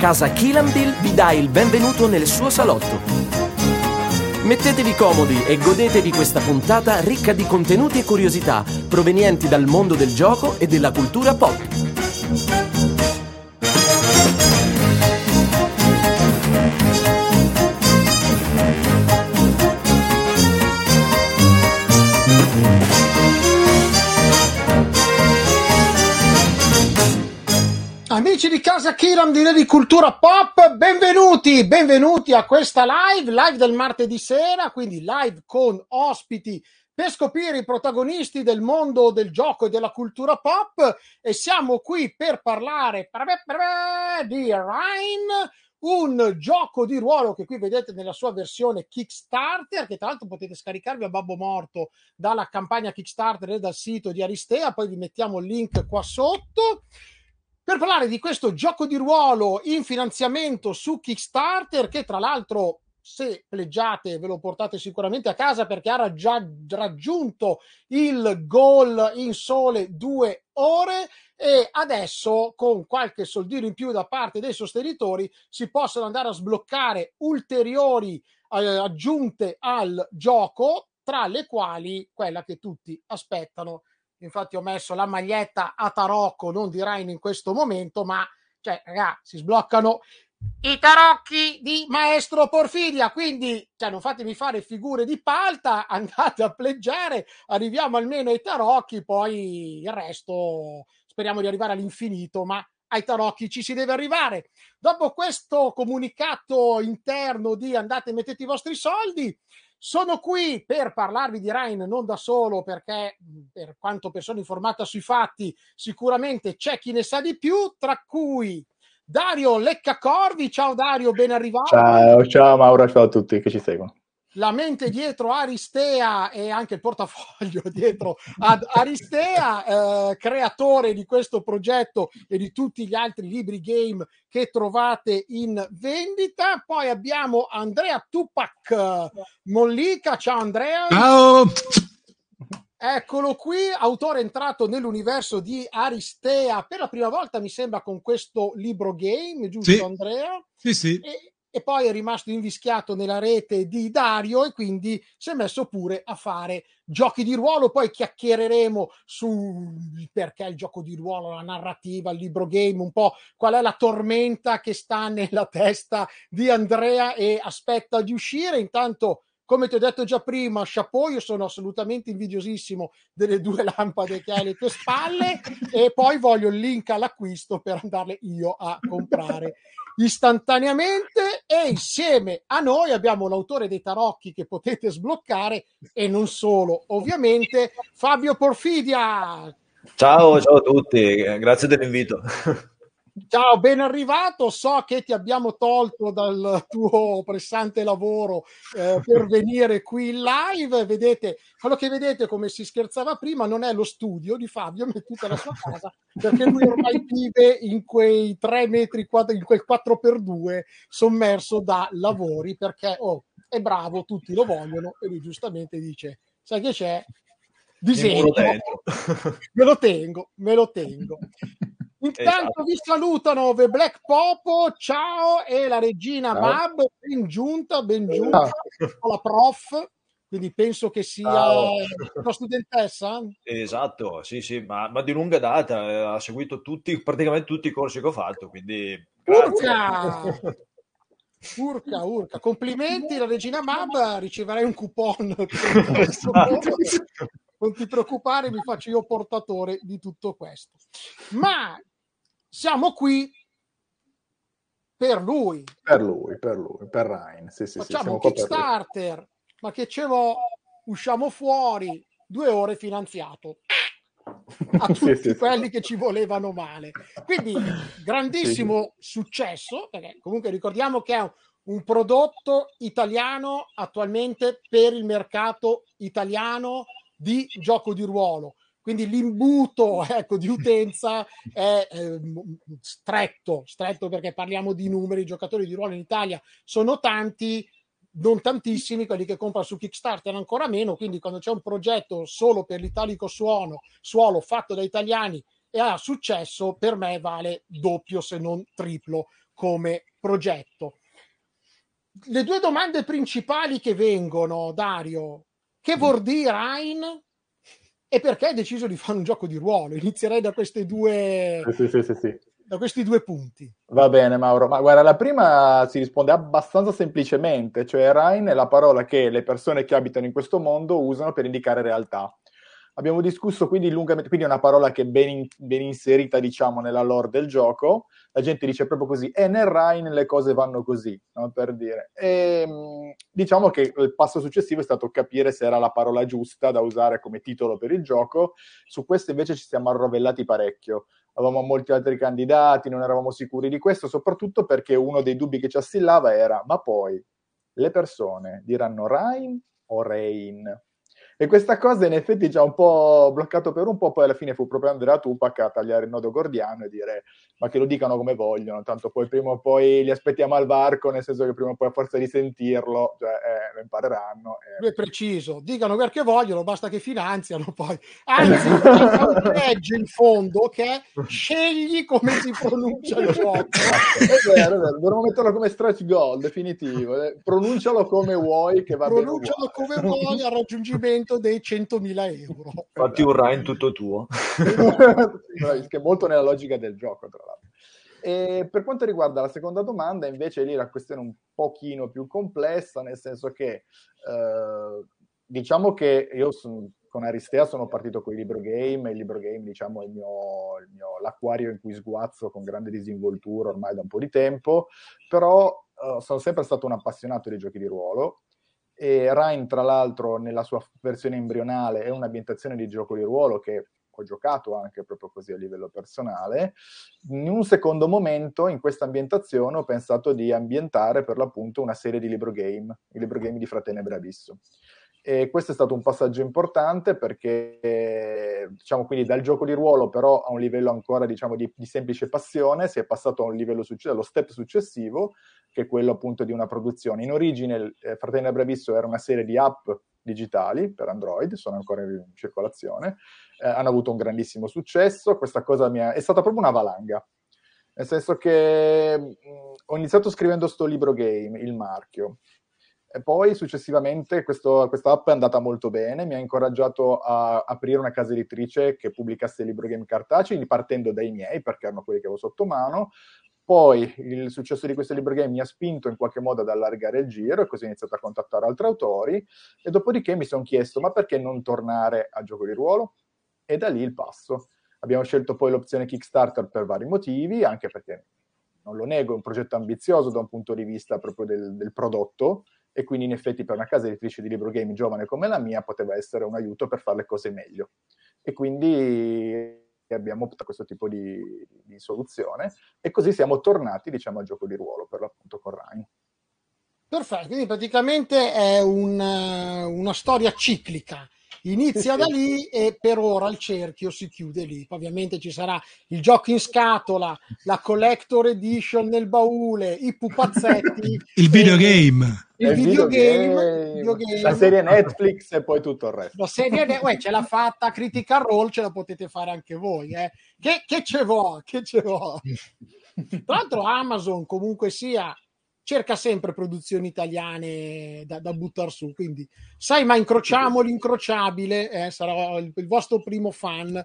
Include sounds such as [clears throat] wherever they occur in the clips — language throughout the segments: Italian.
Casa Kilambil vi dà il benvenuto nel suo salotto. Mettetevi comodi e godetevi questa puntata ricca di contenuti e curiosità provenienti dal mondo del gioco e della cultura pop. Casa Kiram di di Cultura Pop, benvenuti, benvenuti a questa live, live del martedì sera, quindi live con ospiti per scoprire i protagonisti del mondo del gioco e della cultura pop e siamo qui per parlare di Rhine, un gioco di ruolo che qui vedete nella sua versione Kickstarter, che tra l'altro potete scaricarvi a babbo morto dalla campagna Kickstarter e dal sito di Aristea, poi vi mettiamo il link qua sotto per parlare di questo gioco di ruolo in finanziamento su Kickstarter che tra l'altro se pleggiate ve lo portate sicuramente a casa perché ha già raggiunto il goal in sole due ore. E adesso con qualche soldino in più da parte dei sostenitori si possono andare a sbloccare ulteriori eh, aggiunte al gioco tra le quali quella che tutti aspettano infatti ho messo la maglietta a tarocco, non di Rhine in questo momento, ma cioè, raga, si sbloccano i tarocchi di Maestro Porfidia, quindi cioè, non fatemi fare figure di palta, [laughs] andate a pleggiare, arriviamo almeno ai tarocchi, poi il resto speriamo di arrivare all'infinito, ma ai tarocchi ci si deve arrivare. Dopo questo comunicato interno di andate e mettete i vostri soldi, sono qui per parlarvi di Rhine non da solo perché per quanto persona informata sui fatti sicuramente c'è chi ne sa di più, tra cui Dario Leccacorvi. Ciao Dario, ben arrivato. Ciao, ciao Mauro, ciao a tutti che ci seguono la mente dietro Aristea e anche il portafoglio [laughs] dietro ad Aristea, eh, creatore di questo progetto e di tutti gli altri libri game che trovate in vendita. Poi abbiamo Andrea Tupac Mollica. Ciao Andrea. Ciao. Eccolo qui, autore entrato nell'universo di Aristea per la prima volta, mi sembra, con questo libro game, giusto sì. Andrea? Sì, sì. E, e poi è rimasto invischiato nella rete di Dario e quindi si è messo pure a fare giochi di ruolo. Poi chiacchiereremo su perché il gioco di ruolo, la narrativa, il libro game, un po' qual è la tormenta che sta nella testa di Andrea e aspetta di uscire. Intanto come ti ho detto già prima, chapeau, io sono assolutamente invidiosissimo delle due [laughs] lampade che hai alle tue spalle [laughs] e poi voglio il link all'acquisto per andarle io a comprare istantaneamente e insieme a noi abbiamo l'autore dei tarocchi che potete sbloccare e non solo, ovviamente Fabio Porfidia. Ciao, ciao a tutti, grazie dell'invito. [laughs] Ciao, ben arrivato. So che ti abbiamo tolto dal tuo pressante lavoro eh, [laughs] per venire qui in live. Vedete, quello che vedete, come si scherzava prima, non è lo studio di Fabio, ma è tutta la sua casa, perché lui ormai [laughs] vive in quei 3 metri quadri, in quel 4x2 sommerso da lavori, perché oh, è bravo, tutti lo vogliono, e lui giustamente dice, sai che c'è? Disegno, [laughs] me lo tengo, me lo tengo. Intanto esatto. vi salutano The Black Popo, ciao, e la regina ciao. Mab, ben giunta, ben giunta, la prof, quindi penso che sia ciao. una studentessa. Esatto, sì, sì, ma, ma, di lunga data, eh, ha seguito tutti, praticamente tutti i corsi che ho fatto, quindi... Urca! Urca, urca, complimenti, la regina Mab, riceverai un coupon. [laughs] non ti preoccupare, mi faccio io portatore di tutto questo. Ma siamo qui per lui. Per lui, per lui, per Ryan. Sì, sì, Facciamo un a [laughs] tutti sì, sì, quelli sì. che ci volevano male. Quindi [laughs] grandissimo successo, perché comunque ricordiamo che è un, un prodotto italiano attualmente per il mercato italiano di gioco di ruolo. Quindi l'imbuto [laughs] ecco, di utenza è eh, stretto, stretto perché parliamo di numeri, i giocatori di ruolo in Italia sono tanti, non tantissimi, quelli che comprano su Kickstarter ancora meno, quindi quando c'è un progetto solo per l'italico suono, suolo fatto da italiani e ha successo, per me vale doppio se non triplo come progetto. Le due domande principali che vengono, Dario, che vuol dire Rain e perché hai deciso di fare un gioco di ruolo? Inizierei da queste due... Sì, sì, sì, sì da questi due punti. Va bene, Mauro. Ma guarda, la prima si risponde abbastanza semplicemente, cioè Rain è la parola che le persone che abitano in questo mondo usano per indicare realtà. Abbiamo discusso quindi lungamente, quindi è una parola che è ben, in, ben inserita, diciamo, nella lore del gioco. La gente dice proprio così, e nel Rain le cose vanno così, no? per dire. E, ehm, diciamo che il passo successivo è stato capire se era la parola giusta da usare come titolo per il gioco. Su questo invece ci siamo arrovellati parecchio avevamo molti altri candidati, non eravamo sicuri di questo, soprattutto perché uno dei dubbi che ci assillava era, ma poi le persone diranno Rain o Rain? E questa cosa in effetti ci ha un po' bloccato per un po', poi alla fine fu proprio Andrea Tupac a tagliare il nodo gordiano e dire ma che lo dicano come vogliono, tanto poi prima o poi li aspettiamo al varco, nel senso che prima o poi a forza di sentirlo cioè, eh, lo impareranno. Eh. Lui è preciso, dicano perché vogliono, basta che finanziano poi. Anzi, [laughs] legge in fondo che scegli come si pronuncia il gioco. [laughs] è vero, è vero, dovremmo metterlo come stretch goal, definitivo. Eh. Pronuncialo come vuoi che va Pronuncialo come vuoi al raggiungimento dei 100.000 euro. Fatti un Ryan tutto tuo. che è molto nella logica del gioco, tra l'altro. E per quanto riguarda la seconda domanda, invece lì la questione è un pochino più complessa, nel senso che eh, diciamo che io son, con Aristea sono partito con i libro game, e il libro game diciamo è il mio, il mio, l'acquario in cui sguazzo con grande disinvoltura ormai da un po' di tempo, però eh, sono sempre stato un appassionato di giochi di ruolo e Ryan tra l'altro nella sua versione embrionale è un'ambientazione di gioco di ruolo che ho giocato anche proprio così a livello personale. In un secondo momento, in questa ambientazione, ho pensato di ambientare per l'appunto una serie di libro game, i libro game di Fratenebre Abisso. E questo è stato un passaggio importante perché, diciamo, quindi dal gioco di ruolo, però a un livello ancora, diciamo, di, di semplice passione, si è passato a un livello successivo, allo step successivo, che è quello appunto di una produzione. In origine, eh, Fratelli Abisso era una serie di app digitali per Android, sono ancora in circolazione, eh, hanno avuto un grandissimo successo, questa cosa mi è, è stata proprio una valanga, nel senso che mh, ho iniziato scrivendo sto libro game, il marchio, e poi successivamente questa app è andata molto bene, mi ha incoraggiato a aprire una casa editrice che pubblicasse libro game cartacei, partendo dai miei, perché erano quelli che avevo sotto mano, poi il successo di questo libro game mi ha spinto in qualche modo ad allargare il giro e così ho iniziato a contattare altri autori e dopodiché mi sono chiesto ma perché non tornare a gioco di ruolo? E da lì il passo. Abbiamo scelto poi l'opzione Kickstarter per vari motivi, anche perché non lo nego, è un progetto ambizioso da un punto di vista proprio del, del prodotto e quindi in effetti per una casa editrice di libro game giovane come la mia poteva essere un aiuto per fare le cose meglio. E quindi abbiamo optato questo tipo di, di, soluzione e così siamo tornati diciamo al gioco di ruolo per l'appunto con Ryan. Perfetto, quindi praticamente è un, una storia ciclica inizia da lì e per ora il cerchio si chiude lì. Ovviamente ci sarà il gioco in scatola, la collector edition nel baule, i pupazzetti, [laughs] il videogame. Il, videogame, videogame, la serie Netflix e poi tutto il resto. La serie, uè, ce l'ha fatta Critical Role, ce la potete fare anche voi. Eh. Che, che ce vo, che ce vo. Tra l'altro Amazon comunque sia cerca sempre produzioni italiane da, da buttare su. Quindi, sai, ma incrociamo l'incrociabile, eh, sarà il, il, vostro primo fan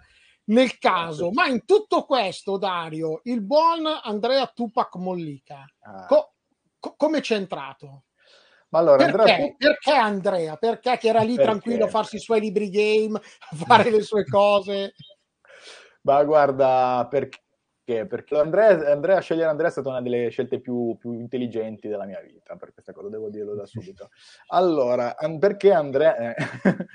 nel caso. Ma in tutto questo, Dario, il buon Andrea Tupac Mollica, ah. co- co- come c'è entrato? Ma allora, perché? Andrea... perché Andrea? Perché che era lì perché? tranquillo a farsi i suoi libri game, a fare le sue [laughs] cose? Ma guarda, perché perché? Perché Andrea, Andrea, scegliere Andrea è stata una delle scelte più, più, intelligenti della mia vita, per questa cosa devo dirlo da subito. Allora, perché Andrea? Eh, [laughs]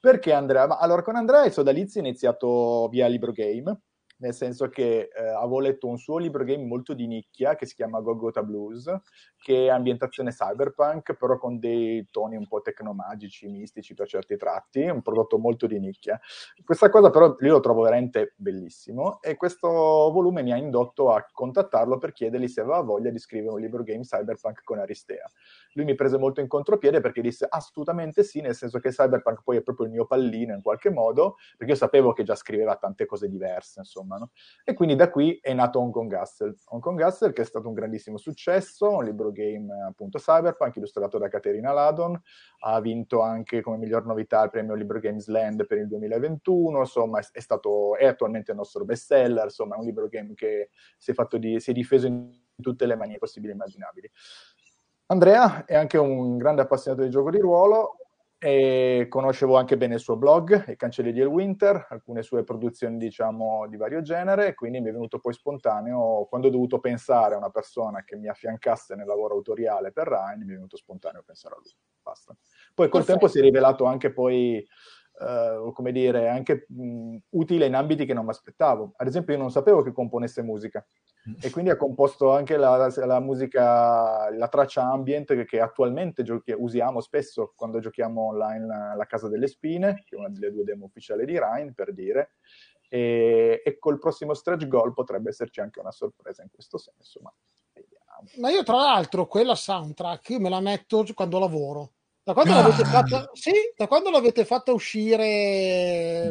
perché Andrea? Ma allora, con Andrea il sodalizio è iniziato via Libro Game, nel senso che eh, avevo letto un suo libro game molto di nicchia che si chiama Gogota Blues, che è ambientazione cyberpunk, però con dei toni un po' tecnomagici, mistici per certi tratti, un prodotto molto di nicchia. Questa cosa però io lo trovo veramente bellissimo e questo volume mi ha indotto a contattarlo per chiedergli se aveva voglia di scrivere un libro game cyberpunk con Aristea. Lui mi prese molto in contropiede perché disse assolutamente sì, nel senso che cyberpunk poi è proprio il mio pallino in qualche modo, perché io sapevo che già scriveva tante cose diverse, insomma, no? E quindi da qui è nato Hong Kong Castle. Hong Kong Castle che è stato un grandissimo successo, un libro game appunto cyberpunk illustrato da Caterina Ladon, ha vinto anche come miglior novità il premio Libro Games Land per il 2021, insomma è, stato, è attualmente il nostro bestseller, insomma è un libro game che si è, di, si è difeso in tutte le maniere possibili e immaginabili. Andrea è anche un grande appassionato di gioco di ruolo e conoscevo anche bene il suo blog, I Cancelli di El Winter, alcune sue produzioni diciamo di vario genere, quindi mi è venuto poi spontaneo, quando ho dovuto pensare a una persona che mi affiancasse nel lavoro autoriale per Ryan, mi è venuto spontaneo pensare a lui, basta. Poi col Perfetto. tempo si è rivelato anche poi Uh, come dire, anche mh, utile in ambiti che non mi aspettavo. Ad esempio, io non sapevo che componesse musica e quindi ha composto anche la, la, la musica, la traccia ambient che, che attualmente giochi- usiamo spesso quando giochiamo online La Casa delle Spine, che è una delle due demo ufficiali di Rhine, per dire. E, e col prossimo stretch goal potrebbe esserci anche una sorpresa in questo senso, ma vediamo. Ma io, tra l'altro, quella soundtrack io me la metto quando lavoro. Da quando, ah. l'avete, fatta, sì, da quando l'avete fatta uscire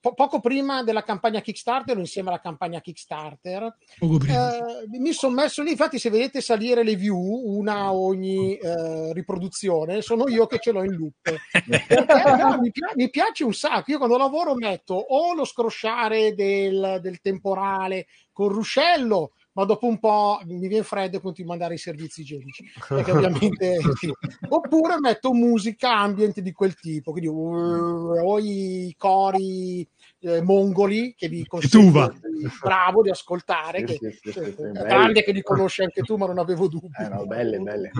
po- poco prima della campagna Kickstarter o insieme alla campagna Kickstarter. Eh, mi sono messo lì, infatti se vedete salire le view, una ogni eh, riproduzione, sono io che ce l'ho in loop. [laughs] mi, pi- mi, piace un sacco, io quando lavoro metto o lo scrosciare del, del temporale con ruscello, ma dopo un po' mi viene freddo e continuo a mandare i servizi igienici. Perché ovviamente [laughs] [laughs] sì. Oppure metto musica ambient di quel tipo, quindi uh, o i cori eh, mongoli che vi consiglio bravo di ascoltare, sì, che, sì, sì, grande che li conosci anche tu, ma non avevo dubbi. Eh, no, belle, belle.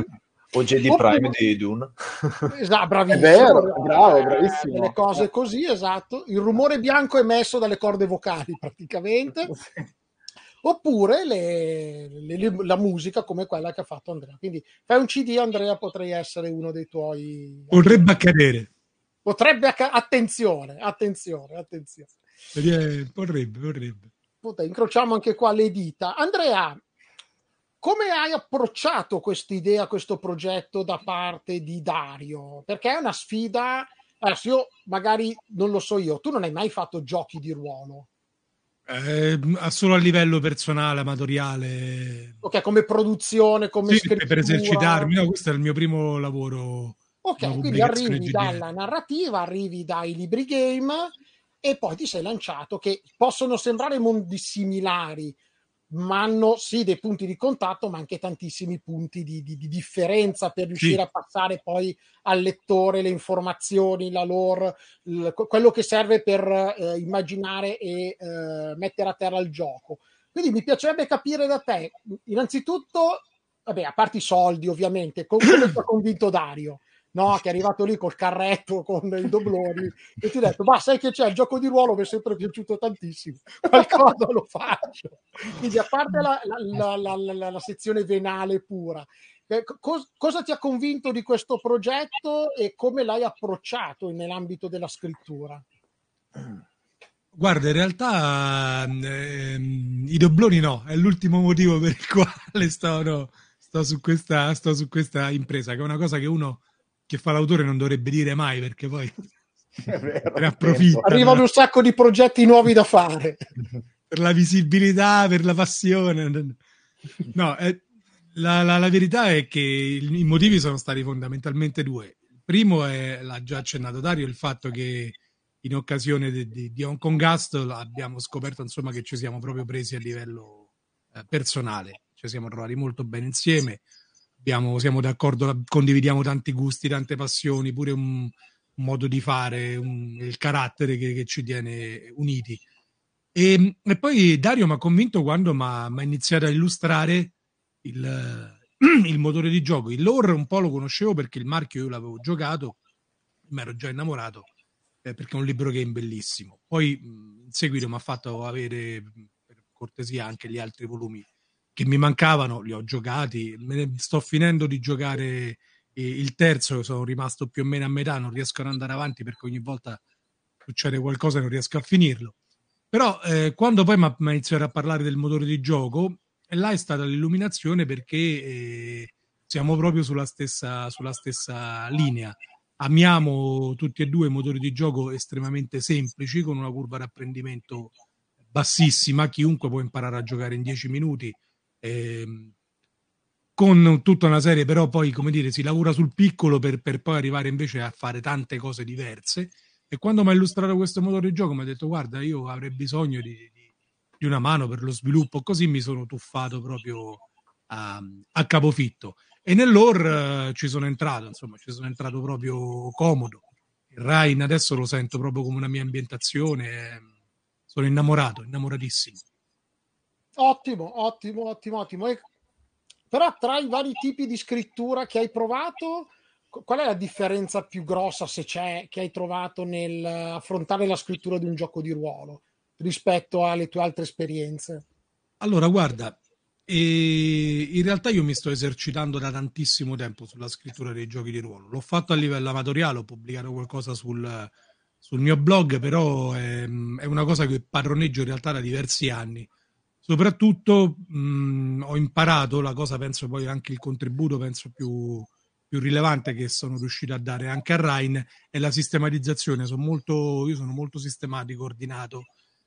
O JD Prime di Dune. Esatto, bravissimo. È vero, bravo, bravissimo. Le cose così, esatto. Il rumore bianco emesso dalle corde vocali, praticamente oppure le, le, la musica come quella che ha fatto Andrea. Quindi fai un CD, Andrea, potrei essere uno dei tuoi. Potrebbe accadere. Potrebbe accadere. Attenzione, attenzione, attenzione. Vorrebbe, vorrebbe. Puta, incrociamo anche qua le dita. Andrea, come hai approcciato questa idea, questo progetto da parte di Dario? Perché è una sfida. Adesso io magari non lo so io, tu non hai mai fatto giochi di ruolo. Eh, solo a livello personale, amatoriale. Ok, come produzione, come sì, per esercitarmi, no, questo è il mio primo lavoro. Ok, quindi arrivi GD. dalla narrativa, arrivi dai libri game e poi ti sei lanciato che possono sembrare mondi similari, ma hanno sì dei punti di contatto, ma anche tantissimi punti di, di, di differenza per riuscire sì. a passare poi al lettore le informazioni, la lore, l- quello che serve per eh, immaginare e eh, mettere a terra il gioco. Quindi mi piacerebbe capire da te, innanzitutto, vabbè, a parte i soldi ovviamente, come ti ha convinto Dario? No? che è arrivato lì col carretto con i dobloni e ti ha detto ma sai che c'è il gioco di ruolo mi è sempre piaciuto tantissimo qualcosa lo faccio quindi a parte la, la, la, la sezione venale pura eh, Cos- cosa ti ha convinto di questo progetto e come l'hai approcciato nell'ambito della scrittura? Guarda, in realtà ehm, i dobloni no, è l'ultimo motivo per il quale sto, no, sto, su questa, sto su questa impresa, che è una cosa che uno che fa l'autore non dovrebbe dire mai perché poi [laughs] ne approfitta. Arrivano un sacco di progetti nuovi da fare. [laughs] per la visibilità, per la passione. No, è, la, la, la, verità è che i motivi sono stati fondamentalmente due. Il primo è, l'ha già accennato Dario, il fatto che in occasione di, di, di Hong Kong Castle abbiamo scoperto insomma, che ci siamo proprio presi a livello eh, personale, ci siamo trovati molto bene insieme abbiamo, siamo d'accordo, condividiamo tanti gusti, tante passioni, pure un, un modo di fare, un, il carattere che, che, ci tiene uniti. E, e poi Dario mi ha convinto quando mi ha iniziato a illustrare il, [clears throat] il, motore di gioco. Il lore un po' lo conoscevo perché il marchio io l'avevo giocato, mi ero già innamorato eh, perché è un libro game bellissimo. Poi in seguito mi ha fatto avere per cortesia anche gli altri volumi che mi mancavano, li ho giocati, sto finendo di giocare il terzo, sono rimasto più o meno a metà, non riesco ad andare avanti perché ogni volta succede qualcosa e non riesco a finirlo. Però eh, quando poi mi ha iniziato a parlare del motore di gioco, là è stata l'illuminazione perché eh, siamo proprio sulla stessa, sulla stessa linea. Amiamo tutti e due motori di gioco estremamente semplici, con una curva di apprendimento bassissima, chiunque può imparare a giocare in 10 minuti. Eh, con tutta una serie, però poi, come dire, si lavora sul piccolo per, per poi arrivare invece a fare tante cose diverse. E quando mi ha illustrato questo motore di gioco mi ha detto guarda, io avrei bisogno di, di, di, una mano per lo sviluppo, così mi sono tuffato proprio a, a capofitto. E nell'OR uh, ci sono entrato, insomma, ci sono entrato proprio comodo. Il Rhine adesso lo sento proprio come una mia ambientazione, sono innamorato, innamoratissimo. Ottimo, ottimo, ottimo, ottimo. E però tra i vari tipi di scrittura che hai provato, qual è la differenza più grossa, se c'è, che hai trovato nell'affrontare la scrittura di un gioco di ruolo rispetto alle tue altre esperienze? Allora, guarda, e in realtà io mi sto esercitando da tantissimo tempo sulla scrittura dei giochi di ruolo. L'ho fatto a livello amatoriale, ho pubblicato qualcosa sul, sul mio blog, però è, è, una cosa che padroneggio in realtà da diversi anni soprattutto mh, ho imparato la cosa, penso poi anche il contributo, penso più, più rilevante che sono riuscito a dare anche a Ryan è la sistematizzazione. Sono molto, io sono molto sistematico, ordinato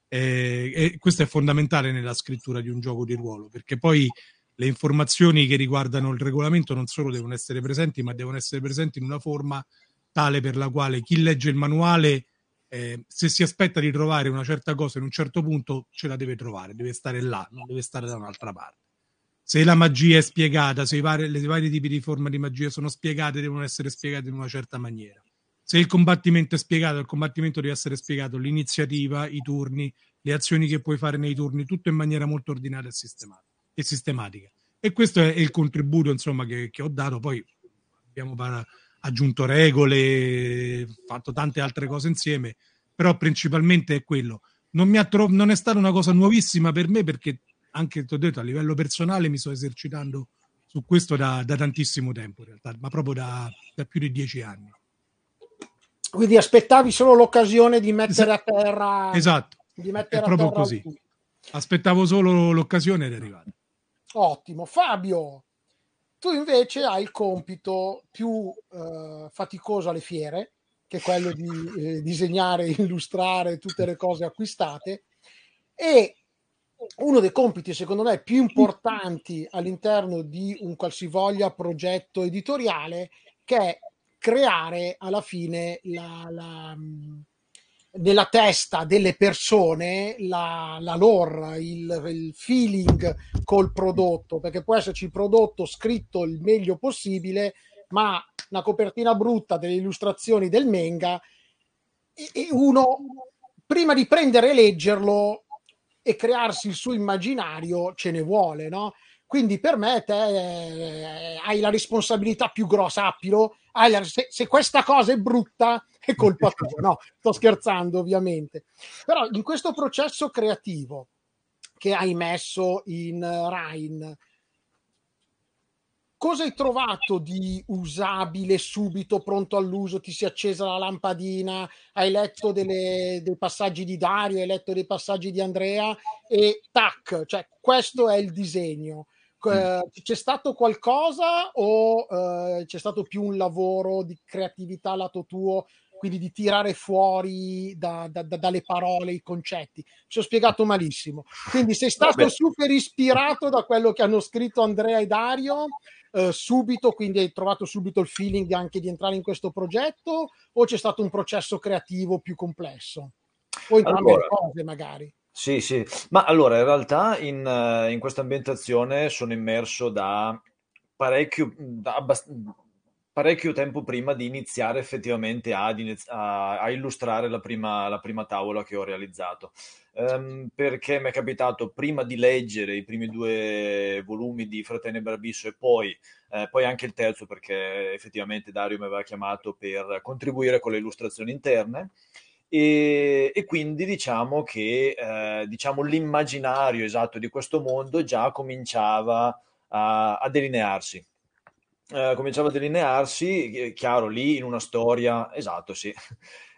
eh, e questo è fondamentale nella scrittura di un gioco di ruolo perché poi le informazioni che riguardano il regolamento non solo devono essere presenti, ma devono essere presenti in una forma tale per la quale chi legge il manuale eh, se si aspetta di trovare una certa cosa in un certo punto ce la deve trovare, deve stare là, non deve stare da un'altra parte. Se la magia è spiegata, se i vari, le vari tipi di forma di magia sono spiegate, devono essere spiegate in una certa maniera. Se il combattimento è spiegato, il combattimento deve essere spiegato, l'iniziativa, i turni, le azioni che puoi fare nei turni, tutto in maniera molto ordinata e sistematica. E questo è il contributo insomma, che, che ho dato. Poi abbiamo parlato aggiunto regole, fatto tante altre cose insieme, però principalmente è quello. Non, tro- non è stata una cosa nuovissima per me perché anche, ti ho detto, a livello personale mi sto esercitando su questo da, da tantissimo tempo in realtà, ma proprio da, da, più di dieci anni. Quindi aspettavi solo l'occasione di mettere a terra... Esatto, di mettere è proprio così. Aspettavo solo l'occasione ed è arrivata. Ottimo. Fabio, tu invece hai il compito più eh, faticoso alle fiere, che è quello di eh, disegnare, illustrare tutte le cose acquistate, e uno dei compiti, secondo me, più importanti all'interno di un qualsivoglia progetto editoriale, che è creare alla fine la, la, nella testa delle persone la, la lore, il, il, feeling col prodotto, perché può esserci il prodotto scritto il meglio possibile, ma una copertina brutta delle illustrazioni del manga e, e uno prima di prendere e leggerlo e crearsi il suo immaginario ce ne vuole, no? Quindi per me te eh, hai la responsabilità più grossa, appilo, la, se, se, questa cosa è brutta è colpa [laughs] tua, no, sto scherzando ovviamente. Però in questo processo creativo che hai messo in Rhine, cosa hai trovato di usabile subito, pronto all'uso? Ti si è accesa la lampadina, hai letto delle, dei passaggi di Dario, hai letto dei passaggi di Andrea e tac, cioè questo è il disegno. Eh, c'è stato qualcosa o uh, c'è stato più un lavoro di creatività lato tuo, quindi di tirare fuori da, da, da, dalle parole i concetti? Mi sono spiegato malissimo. Quindi sei stato Vabbè. super ispirato da quello che hanno scritto Andrea e Dario uh, subito, quindi hai trovato subito il feeling anche di entrare in questo progetto o c'è stato un processo creativo più complesso? O entrambe allora. le cose magari. Sì, sì, ma allora in realtà in, eh, in questa ambientazione sono immerso da parecchio, da parecchio tempo prima di iniziare effettivamente ad a, a illustrare la prima, la prima tavola che ho realizzato. Um, perché mi è capitato prima di leggere i primi due volumi di Fratene Abisso e poi, eh, poi, anche il terzo perché effettivamente Dario mi aveva chiamato per contribuire con le illustrazioni interne e, e quindi diciamo che eh, diciamo, l'immaginario esatto di questo mondo già cominciava a, a delinearsi eh, cominciava a delinearsi, chiaro, lì in una storia, esatto, sì.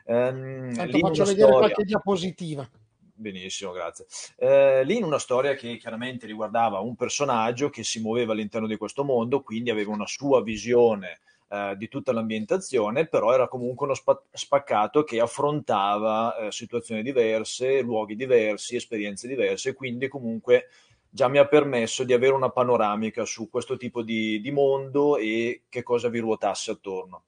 Um, [laughs] Tanto faccio vedere storia... qualche diapositiva. Benissimo, grazie. Eh, lì in una storia che chiaramente riguardava un personaggio che si muoveva all'interno di questo mondo, quindi aveva una sua visione eh, di tutta l'ambientazione, però era comunque uno spa- spaccato che affrontava eh, situazioni diverse, luoghi diversi, esperienze diverse, quindi comunque già mi ha permesso di avere una panoramica su questo tipo di, di mondo e che cosa vi ruotasse attorno,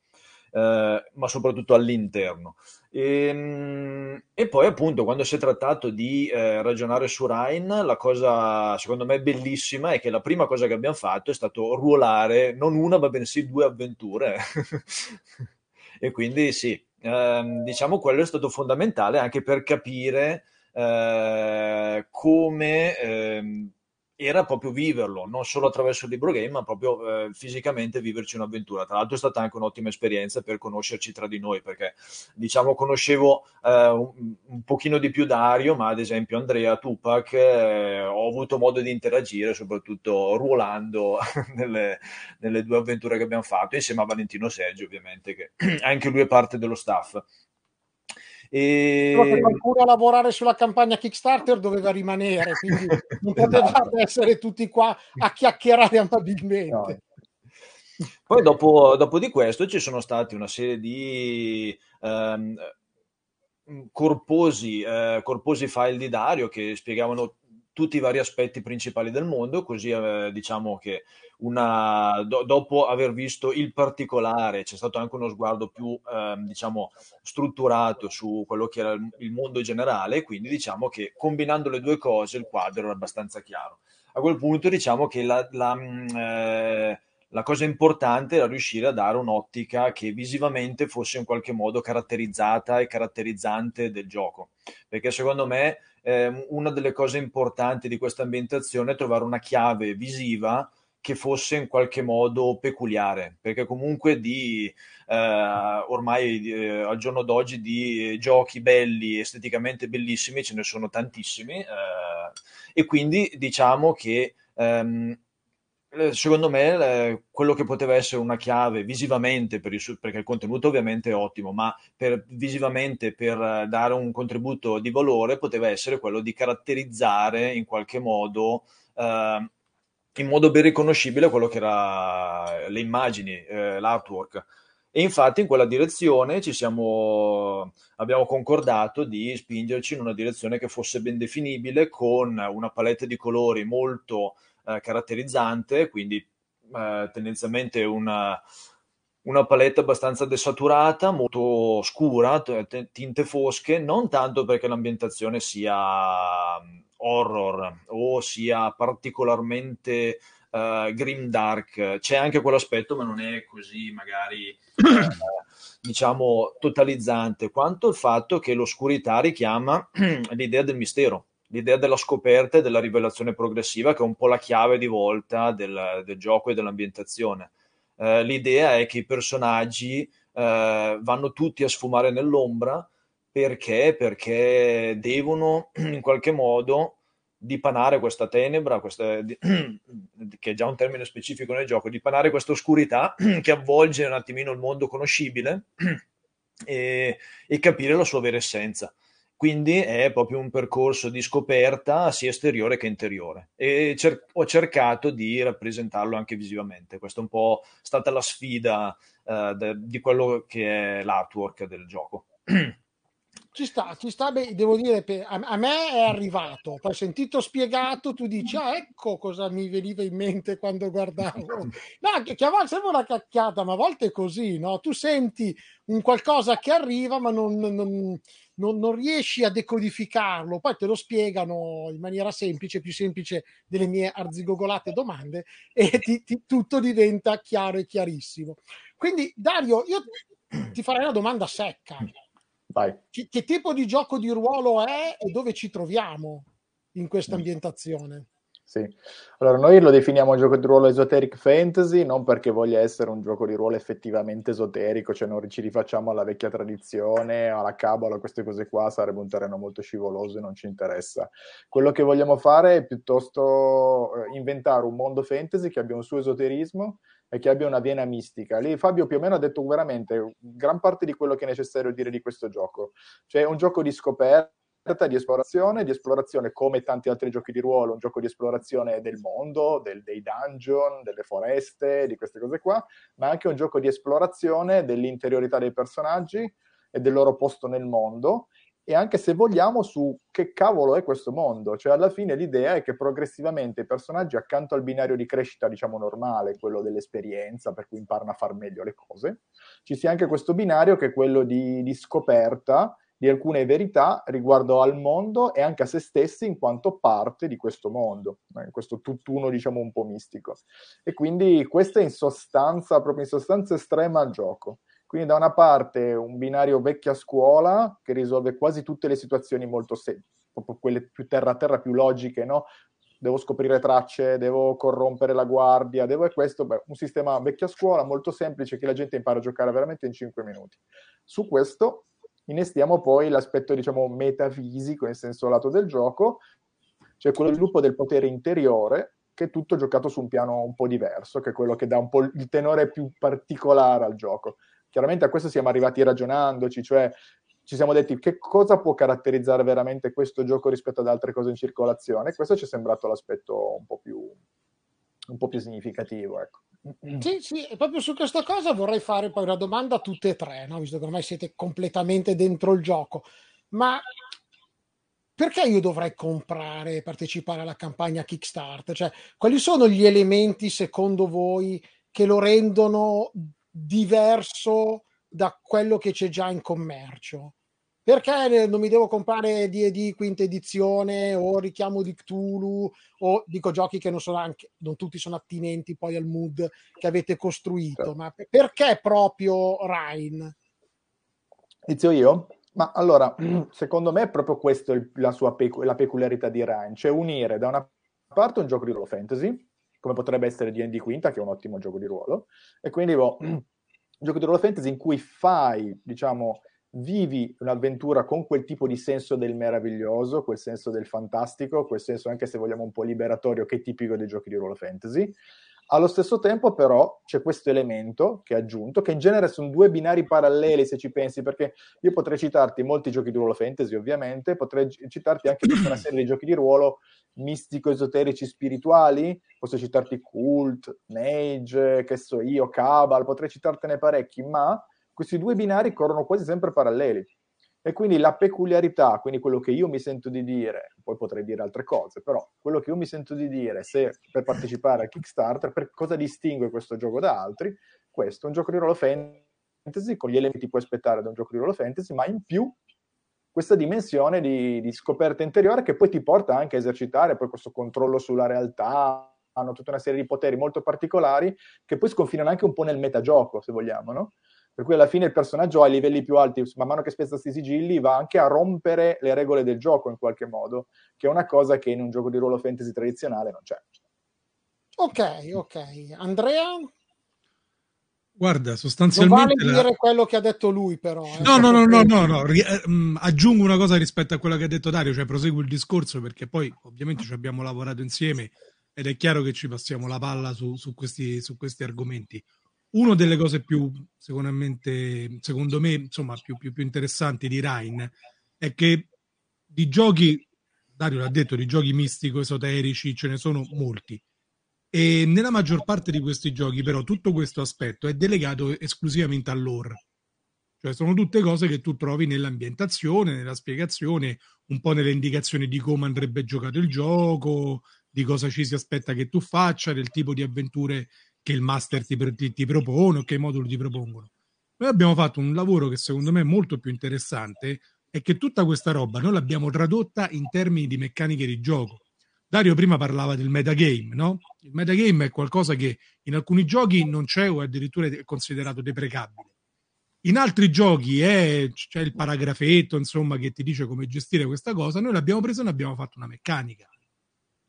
eh, ma soprattutto all'interno. E, ehm, e, poi appunto quando si è trattato di eh, ragionare su Rhine, la cosa secondo me bellissima è che la prima cosa che abbiamo fatto è stato ruolare non una ma bensì due avventure. [laughs] e quindi sì, ehm, diciamo quello è stato fondamentale anche per capire eh, come ehm, era proprio viverlo, non solo attraverso il libro game, ma proprio eh, fisicamente viverci un'avventura. Tra l'altro è stata anche un'ottima esperienza per conoscerci tra di noi, perché diciamo conoscevo eh, un, un, pochino di più Dario, ma ad esempio Andrea, Tupac, eh, ho avuto modo di interagire, soprattutto ruolando [laughs] nelle, nelle, due avventure che abbiamo fatto, insieme a Valentino Sergio, ovviamente, che [clears throat] anche lui è parte dello staff. E... Però qualcuno a lavorare sulla campagna Kickstarter doveva rimanere, quindi [laughs] non potevate esatto. essere tutti qua a chiacchierare amabilmente. No. Poi dopo, dopo, di questo ci sono stati una serie di ehm, corposi, eh, corposi file di Dario che spiegavano tutti i vari aspetti principali del mondo, così eh, diciamo che una, do, dopo aver visto il particolare c'è stato anche uno sguardo più eh, diciamo strutturato su quello che era il, mondo generale, quindi diciamo che combinando le due cose il quadro era abbastanza chiaro. A quel punto diciamo che la, la, mm, eh, la cosa importante era riuscire a dare un'ottica che visivamente fosse in qualche modo caratterizzata e caratterizzante del gioco, perché secondo me eh, una delle cose importanti di questa ambientazione è trovare una chiave visiva che fosse in qualche modo peculiare, perché comunque di eh, ormai eh, al giorno d'oggi di giochi belli, esteticamente bellissimi, ce ne sono tantissimi, eh, e quindi diciamo che ehm, eh, secondo me eh, quello che poteva essere una chiave visivamente per il, perché il contenuto ovviamente è ottimo ma per, visivamente per dare un contributo di valore poteva essere quello di caratterizzare in qualche modo eh, in modo ben riconoscibile quello che era le immagini eh, l'artwork. E infatti in quella direzione ci siamo, abbiamo concordato di spingerci in una direzione che fosse ben definibile con una palette di colori molto eh, caratterizzante, quindi eh, tendenzialmente una, una palette abbastanza desaturata, molto scura, t- tinte fosche, non tanto perché l'ambientazione sia mm, horror o sia particolarmente uh, grim dark, c'è anche quell'aspetto, ma non è così magari uh, diciamo totalizzante, quanto il fatto che l'oscurità richiama [clears throat] l'idea del mistero l'idea della scoperta e della rivelazione progressiva, che è un po' la chiave di volta del, del gioco e dell'ambientazione. Eh, l'idea è che i personaggi eh, vanno tutti a sfumare nell'ombra perché? Perché devono [clears throat] in qualche modo dipanare questa tenebra, questa, [clears throat] che è già un termine specifico nel gioco, dipanare questa oscurità [clears throat] che avvolge un attimino il mondo conoscibile e, e capire la sua vera essenza. Quindi è proprio un percorso di scoperta sia esteriore che interiore e cer- ho cercato di rappresentarlo anche visivamente. Questa è un po' stata la sfida uh, de- di quello che è l'artwork del gioco. [clears throat] Ci sta, ci sta, beh, devo dire, a, me è arrivato, poi sentito spiegato, tu dici, ah, ecco cosa mi veniva in mente quando guardavo. [laughs] No, che, che a volte sembra una cacchiata, ma a volte è così, no? Tu senti un qualcosa che arriva, ma non, non non, non, riesci a decodificarlo, poi te lo spiegano in maniera semplice, più semplice delle mie arzigogolate domande, e ti, ti, tutto diventa chiaro e chiarissimo. Quindi, Dario, io ti farei una domanda secca. Vai. Che, che tipo di gioco di ruolo è e dove ci troviamo in questa ambientazione? Sì. Allora, noi lo definiamo gioco di ruolo esoteric fantasy, non perché voglia essere un gioco di ruolo effettivamente esoterico, cioè non ci rifacciamo alla vecchia tradizione, alla cabola, queste cose qua, sarebbe un terreno molto scivoloso e non ci interessa. Quello che vogliamo fare è piuttosto eh, inventare un mondo fantasy che abbia un suo esoterismo e che abbia una vena mistica. Lì Fabio più o meno ha detto veramente gran parte di quello che è necessario dire di questo gioco. Cioè è un gioco di scoperta di esplorazione, di esplorazione come tanti altri giochi di ruolo, un gioco di esplorazione del mondo, del, dei dungeon, delle foreste, di queste cose qua, ma anche un gioco di esplorazione dell'interiorità dei personaggi e del loro posto nel mondo. E anche se vogliamo su che cavolo è questo mondo, cioè alla fine l'idea è che progressivamente i personaggi accanto al binario di crescita diciamo normale, quello dell'esperienza per cui imparano a far meglio le cose, ci sia anche questo binario che è quello di, di scoperta di alcune verità riguardo al mondo e anche a se stessi in quanto parte di questo mondo, in questo tutt'uno diciamo un po' mistico. E quindi questo è in sostanza, proprio in sostanza estrema il gioco. Quindi da una parte un binario vecchia scuola che risolve quasi tutte le situazioni molto semplici, proprio quelle più terra a terra, più logiche, no? Devo scoprire tracce, devo corrompere la guardia, devo e questo, beh, un sistema vecchia scuola molto semplice che la gente impara a giocare veramente in 5 minuti. Su questo innestiamo poi l'aspetto, diciamo, metafisico, nel senso lato del gioco, cioè quello sviluppo del potere interiore, che è tutto giocato su un piano un po' diverso, che è quello che dà un po' il tenore più particolare al gioco. Chiaramente a questo siamo arrivati ragionandoci, cioè ci siamo detti che cosa può caratterizzare veramente questo gioco rispetto ad altre cose in circolazione. Questo ci è sembrato l'aspetto un po' più, un po più significativo. Ecco. Sì, sì, e proprio su questa cosa vorrei fare poi una domanda a tutte e tre, no? visto che ormai siete completamente dentro il gioco. Ma perché io dovrei comprare e partecipare alla campagna Kickstarter? Cioè, quali sono gli elementi, secondo voi, che lo rendono diverso da quello che c'è già in commercio? Perché non mi devo comprare D&D quinta edizione o richiamo di Cthulhu o dico giochi che non sono anche non tutti sono attinenti poi al mood che avete costruito certo. ma perché proprio Rhine? Inizio io? Ma allora, [clears throat] secondo me è proprio questa la sua pecu- la peculiarità di Rhine, cioè unire da una parte un gioco di ruolo fantasy, come potrebbe essere D&D Quinta, che è un ottimo gioco di ruolo, e quindi boh, un [clears throat] gioco di ruolo fantasy in cui fai, diciamo, vivi un'avventura con quel tipo di senso del meraviglioso, quel senso del fantastico, quel senso anche se vogliamo un po' liberatorio che è tipico dei giochi di ruolo fantasy. Allo stesso tempo però c'è questo elemento che è aggiunto, che in genere sono due binari paralleli se ci pensi, perché io potrei citarti molti giochi di ruolo fantasy ovviamente, potrei citarti anche tutta una serie di giochi di ruolo mistico-esoterici spirituali, posso citarti Cult, Mage, che so io, Cabal, potrei citartene parecchi, ma questi due binari corrono quasi sempre paralleli. E quindi la peculiarità, quindi quello che io mi sento di dire, poi potrei dire altre cose, però quello che io mi sento di dire se per partecipare a Kickstarter, per cosa distingue questo gioco da altri, questo è un gioco di ruolo fantasy con gli elementi che puoi aspettare da un gioco di ruolo fantasy, ma in più questa dimensione di, di scoperta interiore che poi ti porta anche a esercitare poi questo controllo sulla realtà, hanno tutta una serie di poteri molto particolari che poi sconfinano anche un po' nel metagioco, se vogliamo, no? Per cui alla fine il personaggio a livelli più alti, man mano che spezza questi sigilli, va anche a rompere le regole del gioco in qualche modo, che è una cosa che in un gioco di ruolo fantasy tradizionale non c'è. Ok, ok. Andrea? Guarda, sostanzialmente... Non vale dire quello che ha detto lui, però. Eh. No, no, no, no, no, no, eh, mm, aggiungo una cosa rispetto a quello che ha detto Dario, cioè proseguo il discorso perché poi ovviamente ci abbiamo lavorato insieme ed è chiaro che ci passiamo la palla su, su, questi, su questi argomenti una delle cose più, secondo me, insomma, più, più, più interessanti di Rhine è che di giochi, Dario l'ha detto, di giochi mistico-esoterici ce ne sono molti. E nella maggior parte di questi giochi, però, tutto questo aspetto è delegato esclusivamente all'ore. Cioè, sono tutte cose che tu trovi nell'ambientazione, nella spiegazione, un po' nelle indicazioni di come andrebbe giocato il gioco, di cosa ci si aspetta che tu faccia, del tipo di avventure che il master ti, ti, ti propone o che i moduli ti propongono. Noi abbiamo fatto un lavoro che secondo me è molto più interessante è che tutta questa roba noi l'abbiamo tradotta in termini di meccaniche di gioco. Dario prima parlava del metagame, no? Il metagame è qualcosa che in alcuni giochi non c'è o addirittura è considerato deprecabile. In altri giochi è, c'è il paragrafetto, insomma, che ti dice come gestire questa cosa. Noi l'abbiamo preso e ne abbiamo fatto una meccanica.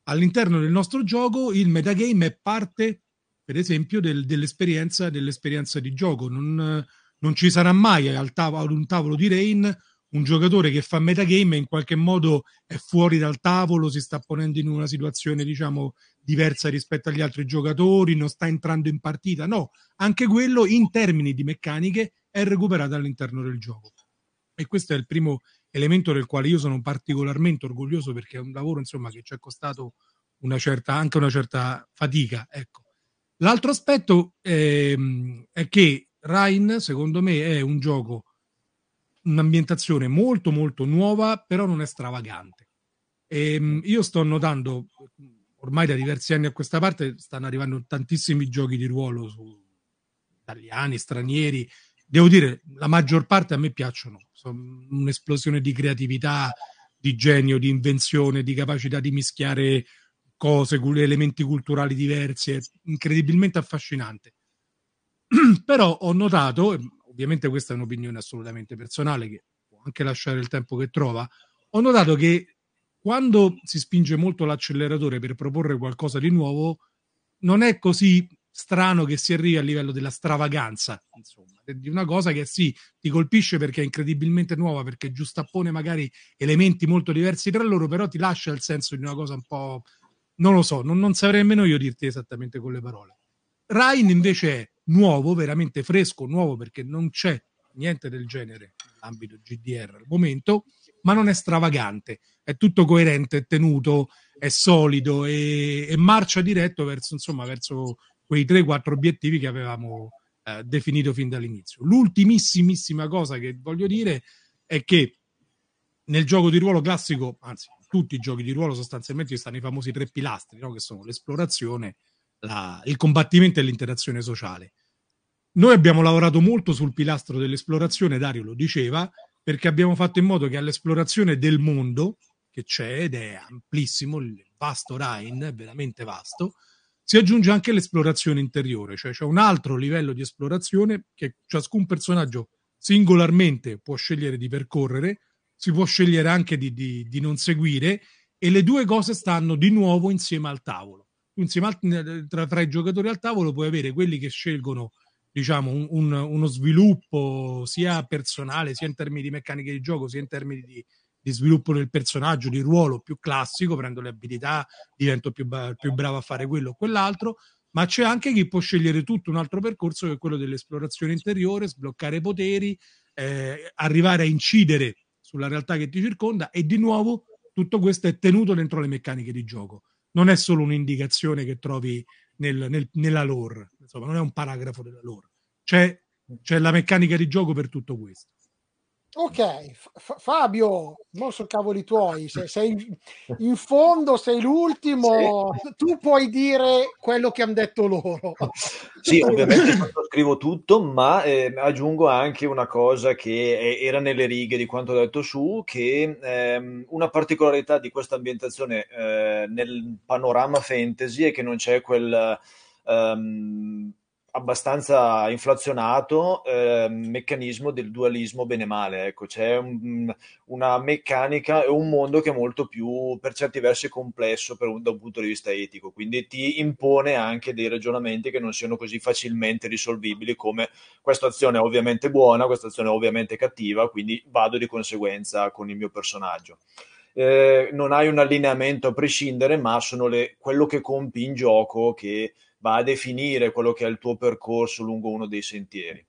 All'interno del nostro gioco il metagame è parte, per esempio, del, dell'esperienza, dell'esperienza di gioco. Non, non ci sarà mai tavolo, ad un tavolo di Rain un giocatore che fa metagame e in qualche modo è fuori dal tavolo, si sta ponendo in una situazione, diciamo, diversa rispetto agli altri giocatori, non sta entrando in partita. No, anche quello in termini di meccaniche è recuperato all'interno del gioco. E questo è il primo elemento del quale io sono particolarmente orgoglioso perché è un lavoro, insomma, che ci è costato una certa, anche una certa fatica. Ecco. L'altro aspetto è, ehm, è che Rhine, secondo me, è un gioco un'ambientazione molto molto nuova, però non è stravagante. E, ehm, io sto notando, ormai da diversi anni a questa parte, stanno arrivando tantissimi giochi di ruolo su italiani, stranieri. Devo dire, la maggior parte a me piacciono. Sono un'esplosione di creatività, di genio, di invenzione, di capacità di mischiare cose, elementi culturali diversi. È incredibilmente affascinante. [clears throat] Però ho notato, ovviamente questa è un'opinione assolutamente personale che può anche lasciare il tempo che trova, ho notato che quando si spinge molto l'acceleratore per proporre qualcosa di nuovo, non è così strano che si arrivi a livello della stravaganza, insomma, di una cosa che sì, ti colpisce perché è incredibilmente nuova, perché giustappone magari elementi molto diversi tra loro, però ti lascia il senso di una cosa un po'... non lo so, non, non saprei nemmeno io dirti esattamente con le parole. Ryan invece è nuovo, veramente fresco, nuovo perché non c'è niente del genere nell'ambito GDR al momento, ma non è stravagante, è tutto coerente, è tenuto, è solido e, e marcia diretto verso, insomma, verso quei 3-4 obiettivi che avevamo eh, definito fin dall'inizio. L'ultimissimissima cosa che voglio dire è che nel gioco di ruolo classico, anzi, tutti i giochi di ruolo sostanzialmente stanno i famosi tre pilastri, no? che sono l'esplorazione, la, il combattimento e l'interazione sociale. Noi abbiamo lavorato molto sul pilastro dell'esplorazione, Dario lo diceva, perché abbiamo fatto in modo che all'esplorazione del mondo, che c'è ed è amplissimo, il vasto Rhine, veramente vasto, si aggiunge anche l'esplorazione interiore, cioè c'è un altro livello di esplorazione che ciascun personaggio singolarmente può scegliere di percorrere, si può scegliere anche di, di, di non seguire e le due cose stanno di nuovo insieme al tavolo. Insieme al, tra, tra, i giocatori al tavolo puoi avere quelli che scelgono diciamo un, un, uno sviluppo sia personale sia in termini di meccaniche di gioco sia in termini di, di sviluppo del personaggio di ruolo più classico prendo le abilità divento più, più bravo a fare quello o quell'altro ma c'è anche chi può scegliere tutto un altro percorso che è quello dell'esplorazione interiore sbloccare poteri eh, arrivare a incidere sulla realtà che ti circonda e di nuovo tutto questo è tenuto dentro le meccaniche di gioco non è solo un'indicazione che trovi nel, nel, nella lore, insomma, non è un paragrafo della lore, c'è, c'è la meccanica di gioco per tutto questo. Ok, F- Fabio, non so cavoli tuoi, se sei in fondo, sei l'ultimo, sì. tu puoi dire quello che hanno detto loro. [laughs] Sì, ovviamente scrivo tutto, ma eh, aggiungo anche una cosa che era nelle righe di quanto ho detto su, che ehm, una particolarità di questa ambientazione eh, nel panorama fantasy è che non c'è quel... Um, abbastanza inflazionato eh, meccanismo del dualismo bene male. Ecco, c'è un, una meccanica e un mondo che è molto più, per certi versi, complesso un, da un punto di vista etico, quindi ti impone anche dei ragionamenti che non siano così facilmente risolvibili come questa azione è ovviamente buona, questa azione è ovviamente cattiva, quindi vado di conseguenza con il mio personaggio. Eh, non hai un allineamento a prescindere, ma sono le, quello che compi in gioco che va a definire quello che è il tuo percorso lungo uno dei sentieri.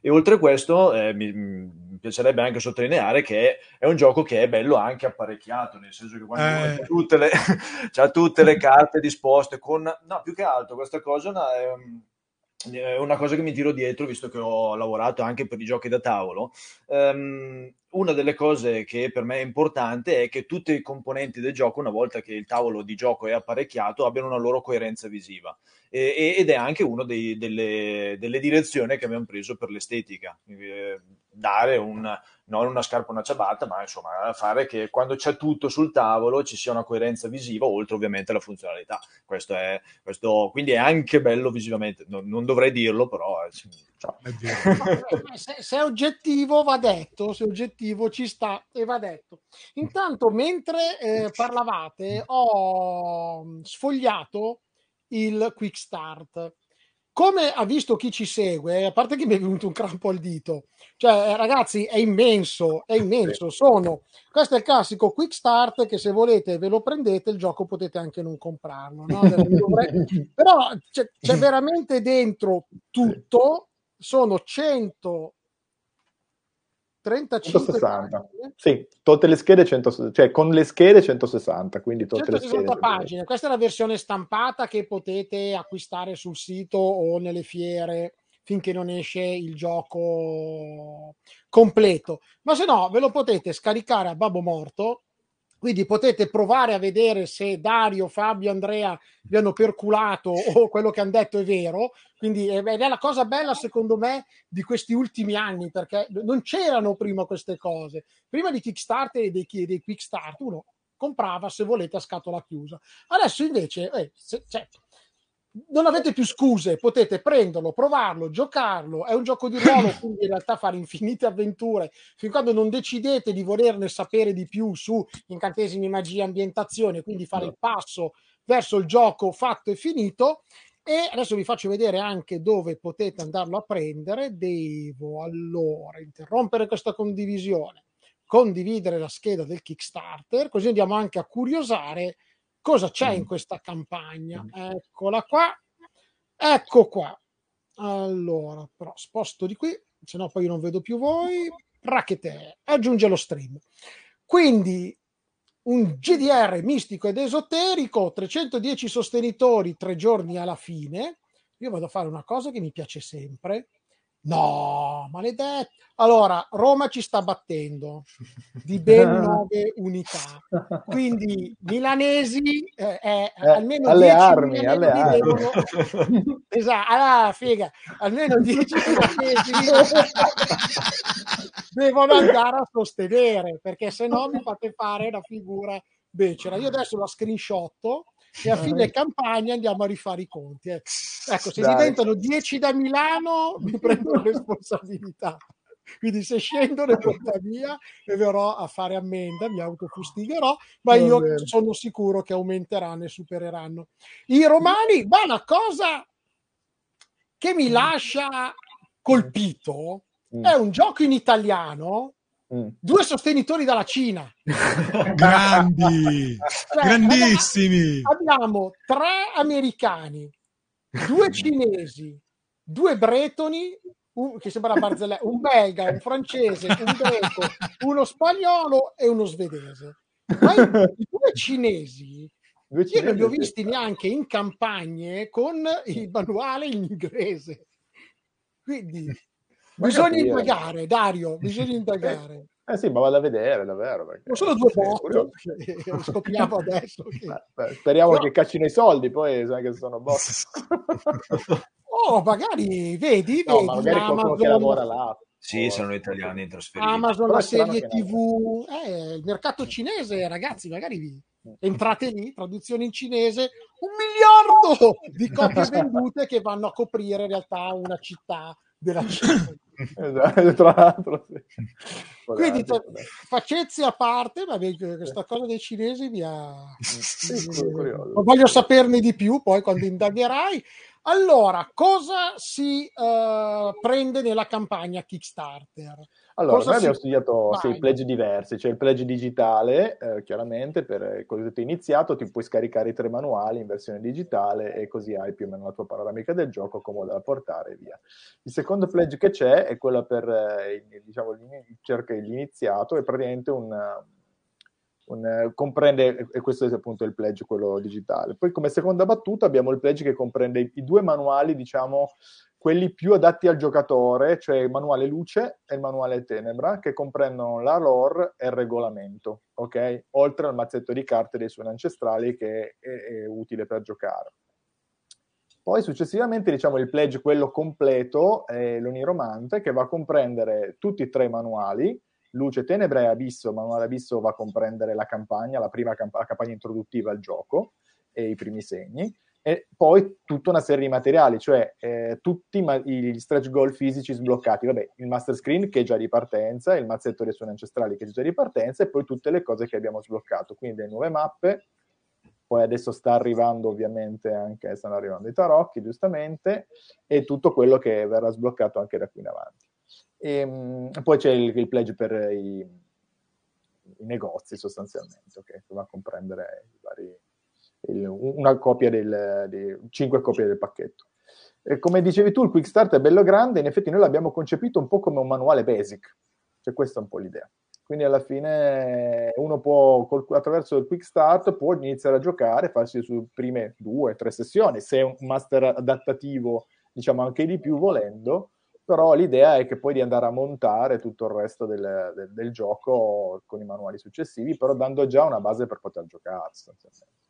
E oltre a questo eh, mi, mi, piacerebbe anche sottolineare che è un gioco che è bello anche apparecchiato, nel senso che quando eh. ha tutte, le, [laughs] tutte le carte disposte con... No, più che altro questa cosa è, è una cosa che mi tiro dietro, visto che ho lavorato anche per i giochi da tavolo. Um, una delle cose che per me è importante è che tutti i componenti del gioco, una volta che il tavolo di gioco è apparecchiato, abbiano una loro coerenza visiva. E, ed è anche una delle, delle, direzioni che abbiamo preso per l'estetica. Eh, dare un, non una scarpa o una ciabatta, ma insomma fare che quando c'è tutto sul tavolo ci sia una coerenza visiva, oltre ovviamente alla funzionalità. Questo è, questo, quindi è anche bello visivamente, non, non dovrei dirlo, però... È, [laughs] se, se, è oggettivo va detto, se è oggettivo ci sta e va detto. Intanto, mentre eh, parlavate, ho sfogliato il Quick Start come ha visto chi ci segue, a parte che mi è venuto un crampo al dito, cioè eh, ragazzi è immenso, è immenso, sono, questo è il classico quick start che se volete ve lo prendete, il gioco potete anche non comprarlo, no? [laughs] però c'è, c'è veramente dentro tutto, sono 100 35 160. Sì, tutte le schede 100, cioè con le schede 160, quindi tutte 160 le schede. pagine. Questa è la versione stampata che potete acquistare sul sito o nelle fiere finché non esce il gioco completo. Ma se no, ve lo potete scaricare a babbo morto quindi potete provare a vedere se Dario, Fabio, Andrea vi hanno perculato o quello che hanno detto è vero. Quindi ed è la cosa bella, secondo me, di questi ultimi anni, perché non c'erano prima queste cose. Prima di Kickstarter e dei, dei Quick Start, uno comprava se volete a scatola chiusa. Adesso invece, eh, se, cioè, non avete più scuse, potete prenderlo, provarlo, giocarlo. È un gioco di ruolo, [coughs] quindi in realtà fare infinite avventure fin quando non decidete di volerne sapere di più su incantesimi, magia, ambientazione, quindi fare il passo verso il gioco fatto e finito. E adesso vi faccio vedere anche dove potete andarlo a prendere. Devo allora interrompere questa condivisione, condividere la scheda del Kickstarter, così andiamo anche a curiosare cosa c'è in questa campagna. Eccola qua. Ecco qua. Allora, però sposto di qui, se no poi non vedo più voi. Rachete, aggiunge lo stream. Quindi un GDR mistico ed esoterico, 310 sostenitori, tre giorni alla fine. Io vado a fare una cosa che mi piace sempre, No, maledetto. Allora, Roma ci sta battendo di ben [laughs] nove unità. Quindi, milanesi, eh, eh, almeno alle armi, alle armi. [laughs] Devono... esatto, allora, figa, almeno 10 milanesi [laughs] devono andare a sostenere, perché se no mi fate fare una figura becera. Io adesso la screenshotto e a fine campagna andiamo a rifare i conti. Eh. Ecco, se Dai. diventano 10 da Milano mi [laughs] prendo responsabilità. Quindi se scendo ne porta via e verrò a fare ammenda, mi autofustigherò, ma io sono sicuro che aumenteranno e supereranno. I romani, ma una cosa che mi lascia colpito mm. è un gioco in italiano Mm. Due sostenitori dalla Cina. [laughs] Grandi, cioè, grandissimi. Abbiamo tre americani, due cinesi, due bretoni, un, che sembra barzelletta, un belga, un francese, un greco, uno spagnolo e uno svedese. Ma i, due cinesi io non li ho visti neanche in campagne con il manuale in inglese. Quindi Bisogna indagare, Dario, [laughs] bisogna indagare. Eh sì, ma vado a vedere davvero. Perché... Non sono due bot, [laughs] lo scopriamo adesso. [laughs] Che... Beh, speriamo no. che caccino i soldi, poi sai che sono bot. oh, magari, vedi, no, vedi, ma magari Amazon... che lavora là. Sì, sono italiani in trasferimento. Amazon, la serie TV, eh, il mercato cinese, ragazzi, magari vi entrate lì, traduzione in cinese, un miliardo di copie vendute che vanno a coprire in realtà una città della Cina. Esatto, tra l'altro. Sì. Quindi t- facezze a parte, ma questa cosa dei cinesi mi ha... Sì, voglio saperne di più poi quando indagherai. Allora, cosa si uh, prende nella campagna Kickstarter? Allora, Cosa noi abbiamo studiato sì, pledge diversi, c'è il pledge digitale, eh, chiaramente per il cosiddetto iniziato, ti puoi scaricare i tre manuali in versione digitale e così hai più o meno la tua panoramica del gioco, comoda da portare e via. Il secondo pledge che c'è è quello per eh, diciamo, l'iniziato, è praticamente un, un, comprende, e questo è appunto il pledge, quello digitale. Poi come seconda battuta abbiamo il pledge che comprende i, i due manuali, diciamo, quelli più adatti al giocatore, cioè il manuale luce e il manuale tenebra, che comprendono la lore e il regolamento, ok? Oltre al mazzetto di carte dei suoni ancestrali che è, è utile per giocare. Poi successivamente diciamo il pledge, quello completo, è l'Oniromante, che va a comprendere tutti e tre i manuali, Luce, Tenebra e Abisso. Il manuale Abisso va a comprendere la campagna, la prima camp- la campagna introduttiva al gioco e i primi segni e poi tutta una serie di materiali, cioè eh, tutti ma- gli stretch goal fisici sbloccati, vabbè, il master screen che è già di partenza, il mazzetto dei suoni ancestrali che è già di partenza e poi tutte le cose che abbiamo sbloccato, quindi le nuove mappe, poi adesso sta arrivando ovviamente anche, stanno arrivando i tarocchi giustamente, e tutto quello che verrà sbloccato anche da qui in avanti. E, ehm, mh, poi c'è il, il pledge per i, i negozi sostanzialmente, che va a comprendere i vari il, una copia del, di, cinque copie del pacchetto. E come dicevi tu, il Quick Start è bello grande, in effetti noi l'abbiamo concepito un po' come un manuale basic, cioè questa è un po' l'idea. Quindi alla fine uno può, attraverso il Quick Start, può iniziare a giocare, farsi le prime due, tre sessioni, se è un master adattativo, diciamo anche di più volendo, però l'idea è che poi di andare a montare tutto il resto del, del, del gioco con i manuali successivi, però dando già una base per poter giocare sostanzialmente.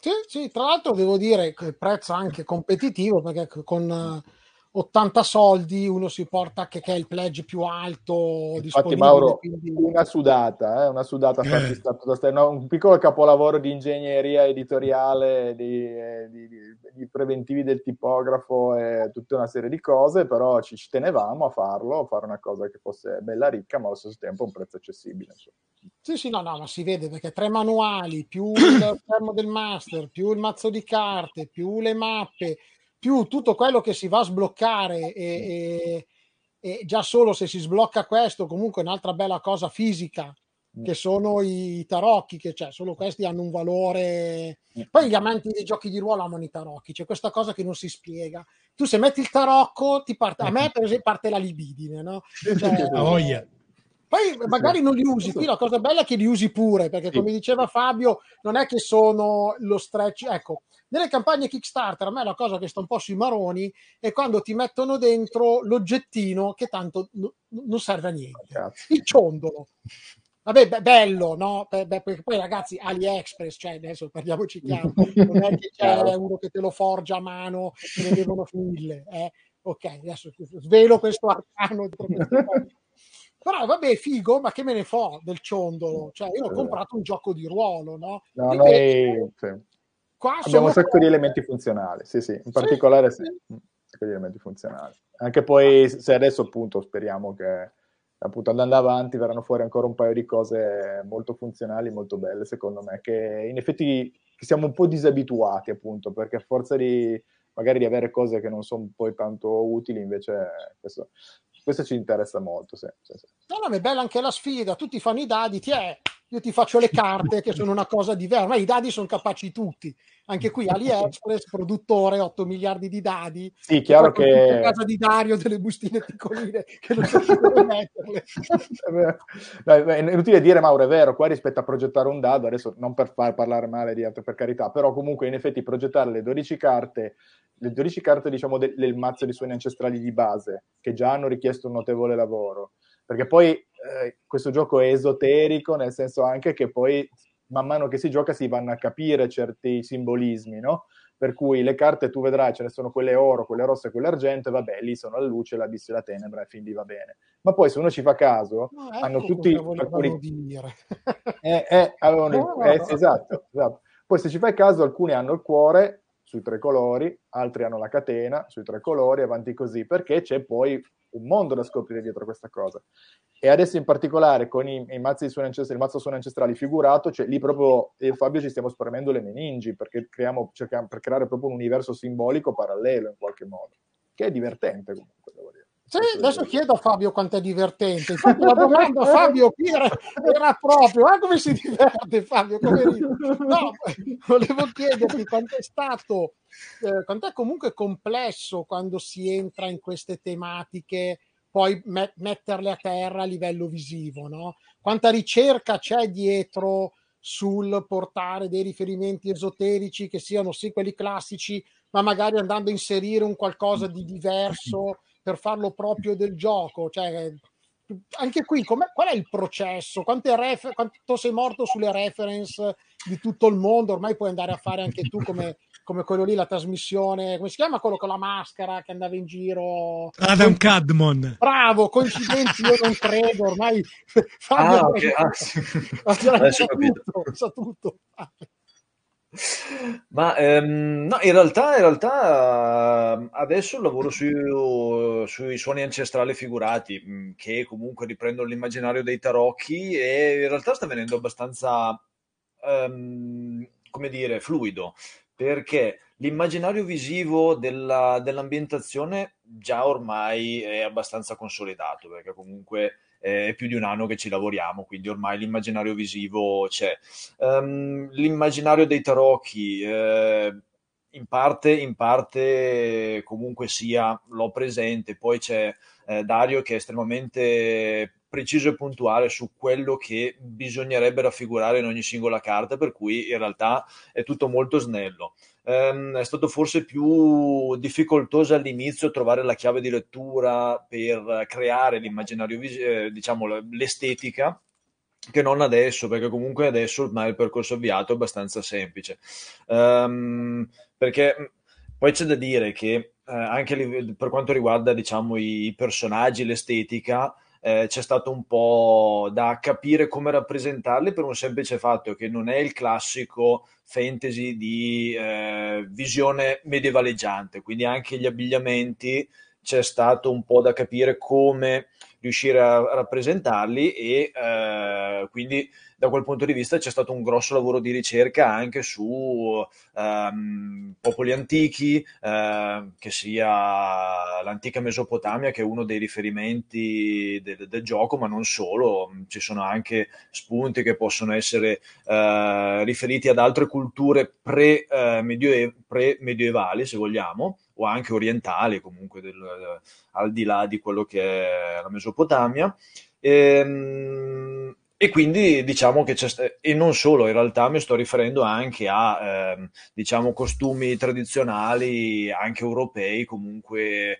Sì, sì, tra l'altro devo dire che il prezzo anche competitivo perché con 80 soldi uno si porta che, che è il pledge più alto Infatti Mauro, quindi... una sudata, eh, una sudata eh. Stato, no, un piccolo capolavoro di ingegneria editoriale, di, eh, di, di, di, preventivi del tipografo e tutta una serie di cose, però ci, ci, tenevamo a farlo, a fare una cosa che fosse bella ricca, ma allo stesso tempo un prezzo accessibile. Insomma. Sì, sì, no, no, ma si vede perché tre manuali, più [coughs] il fermo del master, più il mazzo di carte, più le mappe, più tutto quello che si va a sbloccare e, e, e già solo se si sblocca questo, comunque un'altra bella cosa fisica mm. che sono i tarocchi, che cioè, solo questi hanno un valore. Mm. Poi gli amanti dei giochi di ruolo amano i tarocchi, c'è questa cosa che non si spiega. Tu se metti il tarocco, ti parte... a me per esempio parte la libidine, no? Cioè, oh, yeah. Poi magari non li usi, qui la cosa bella è che li usi pure, perché come diceva Fabio, non è che sono lo stretch, ecco, nelle campagne Kickstarter a me la cosa che sta un po' sui maroni è quando ti mettono dentro l'oggettino che tanto no, non serve a niente, il ciondolo. Vabbè, be- bello, no? Be- be- perché poi ragazzi, AliExpress, cioè adesso parliamoci chiaro, [laughs] non è che c'è uno che te lo forgia a mano, ce ne devono mille, eh? Ok, adesso svelo questo arcano di [laughs] però vabbè, figo, ma che me ne fo del ciondolo? Cioè, io ho comprato un gioco di ruolo, no? no noi, sì. Abbiamo un sacco di elementi funzionali, sì, sì, in particolare sì, sì. un sacco di elementi funzionali. Anche poi, se adesso appunto speriamo che appunto andando avanti verranno fuori ancora un paio di cose molto funzionali, molto belle, secondo me, che in effetti siamo un po' disabituati appunto, perché a forza di magari di avere cose che non sono poi tanto utili, invece questo questo ci interessa molto. Sì, sì, sì. No, no, è bella anche la sfida. Tutti fanno i dadi, ti è, io ti faccio le carte che sono una cosa diversa, ma i dadi sono capaci tutti. Anche qui AliExpress, produttore, 8 miliardi di dadi. Sì, chiaro che... A casa di Dario delle bustine piccoline che non so dove metterle. [laughs] è inutile dire, Mauro, è vero, qua rispetto a progettare un dado, adesso non per far parlare male di altro per carità, però comunque in effetti progettare le 12 carte le 12 carte diciamo, del, del mazzo di suoni ancestrali di base, che già hanno richiesto un notevole lavoro, perché poi eh, questo gioco è esoterico, nel senso anche che poi man mano che si gioca si vanno a capire certi simbolismi, no? Per cui le carte tu vedrai, ce ne sono quelle oro, quelle rosse e quelle argento, e vabbè, lì sono la luce, l'abisso e la tenebra, e lì va bene. Ma poi se uno ci fa caso, no, ecco hanno tutti... Alcuni... Dire. eh, eh, avevano... [laughs] no, no, eh, esatto, esatto. Poi se ci fai caso, alcuni hanno il cuore sui tre colori, altri hanno la catena sui tre colori, avanti così, perché c'è poi un mondo da scoprire dietro questa cosa. E adesso in particolare con i, i mazzi di ancestrali, il mazzo suoni ancestrali figurato, cioè lì proprio io e Fabio ci stiamo spremendo le meningi perché creiamo, cerchiamo per creare proprio un universo simbolico parallelo in qualche modo, che è divertente comunque, devo dire. Sì, adesso chiedo a Fabio quanto è divertente. Infatti la domanda a Fabio qui era, era proprio, ah, come si diverte Fabio? No, volevo chiederti quanto è stato, eh, quanto è comunque complesso quando si entra in queste tematiche, poi me- metterle a terra a livello visivo, no? Quanta ricerca c'è dietro sul portare dei riferimenti esoterici che siano sì quelli classici, ma magari andando a inserire un qualcosa di diverso per farlo proprio del gioco. Cioè, anche qui qual è il processo? Ref- quanto sei morto sulle reference di tutto il mondo? Ormai puoi andare a fare anche tu come, come quello lì, la trasmissione, come si chiama quello con la maschera che andava in giro? Adam Cadmon. Bravo, coincidenza, io non credo, ormai Fabio ah, okay. ah, sì. [laughs] sa, tutto, sa tutto. Ma ehm, no, in realtà, in realtà adesso lavoro su, sui suoni ancestrali figurati mm, che comunque riprendono l'immaginario dei tarocchi e in realtà sta venendo abbastanza, um, come dire, fluido perché l'immaginario visivo della, dell'ambientazione già ormai è abbastanza consolidato perché comunque è più di un anno che ci lavoriamo, quindi ormai l'immaginario visivo c'è. Um, l'immaginario dei tarocchi, eh, in parte, in parte comunque sia, l'ho presente, poi c'è eh, Dario che è estremamente preciso e puntuale su quello che bisognerebbe raffigurare in ogni singola carta, per cui in realtà è tutto molto snello ehm, è stato forse più difficoltoso all'inizio trovare la chiave di lettura per creare l'immaginario, eh, diciamo l'estetica che non adesso, perché comunque adesso ormai il percorso avviato è abbastanza semplice. Um, perché poi c'è da dire che eh, anche per quanto riguarda diciamo, i personaggi, l'estetica, eh, c'è stato un po' da capire come rappresentarli per un semplice fatto che non è il classico fantasy di eh, visione medievaleggiante, quindi anche gli abbigliamenti c'è stato un po' da capire come riuscire a rappresentarli e eh, quindi da quel punto di vista c'è stato un grosso lavoro di ricerca anche su ehm, popoli antichi, eh, che sia l'antica Mesopotamia, che è uno dei riferimenti del, del, gioco, ma non solo, ci sono anche spunti che possono essere eh, riferiti ad altre culture pre-medioevali, pre se vogliamo, o anche orientali, comunque del, al di là di quello che è la Mesopotamia. E, ehm, e quindi diciamo che c'è, e non solo, in realtà mi sto riferendo anche a eh, diciamo costumi tradizionali, anche europei, comunque eh,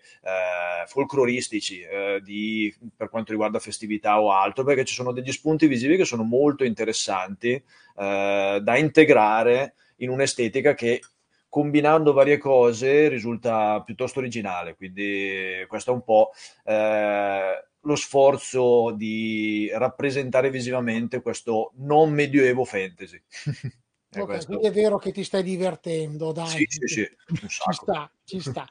folcloristici, eh, di, per quanto riguarda festività o altro, perché ci sono degli spunti visivi che sono molto interessanti eh, da integrare in un'estetica che combinando varie cose risulta piuttosto originale. Quindi questo è un po' eh, lo sforzo di rappresentare visivamente questo non medioevo fantasy. [laughs] è, okay, quindi è vero che ti stai divertendo, dai. Sì, sì, sì, [laughs] ci sta, ci sta.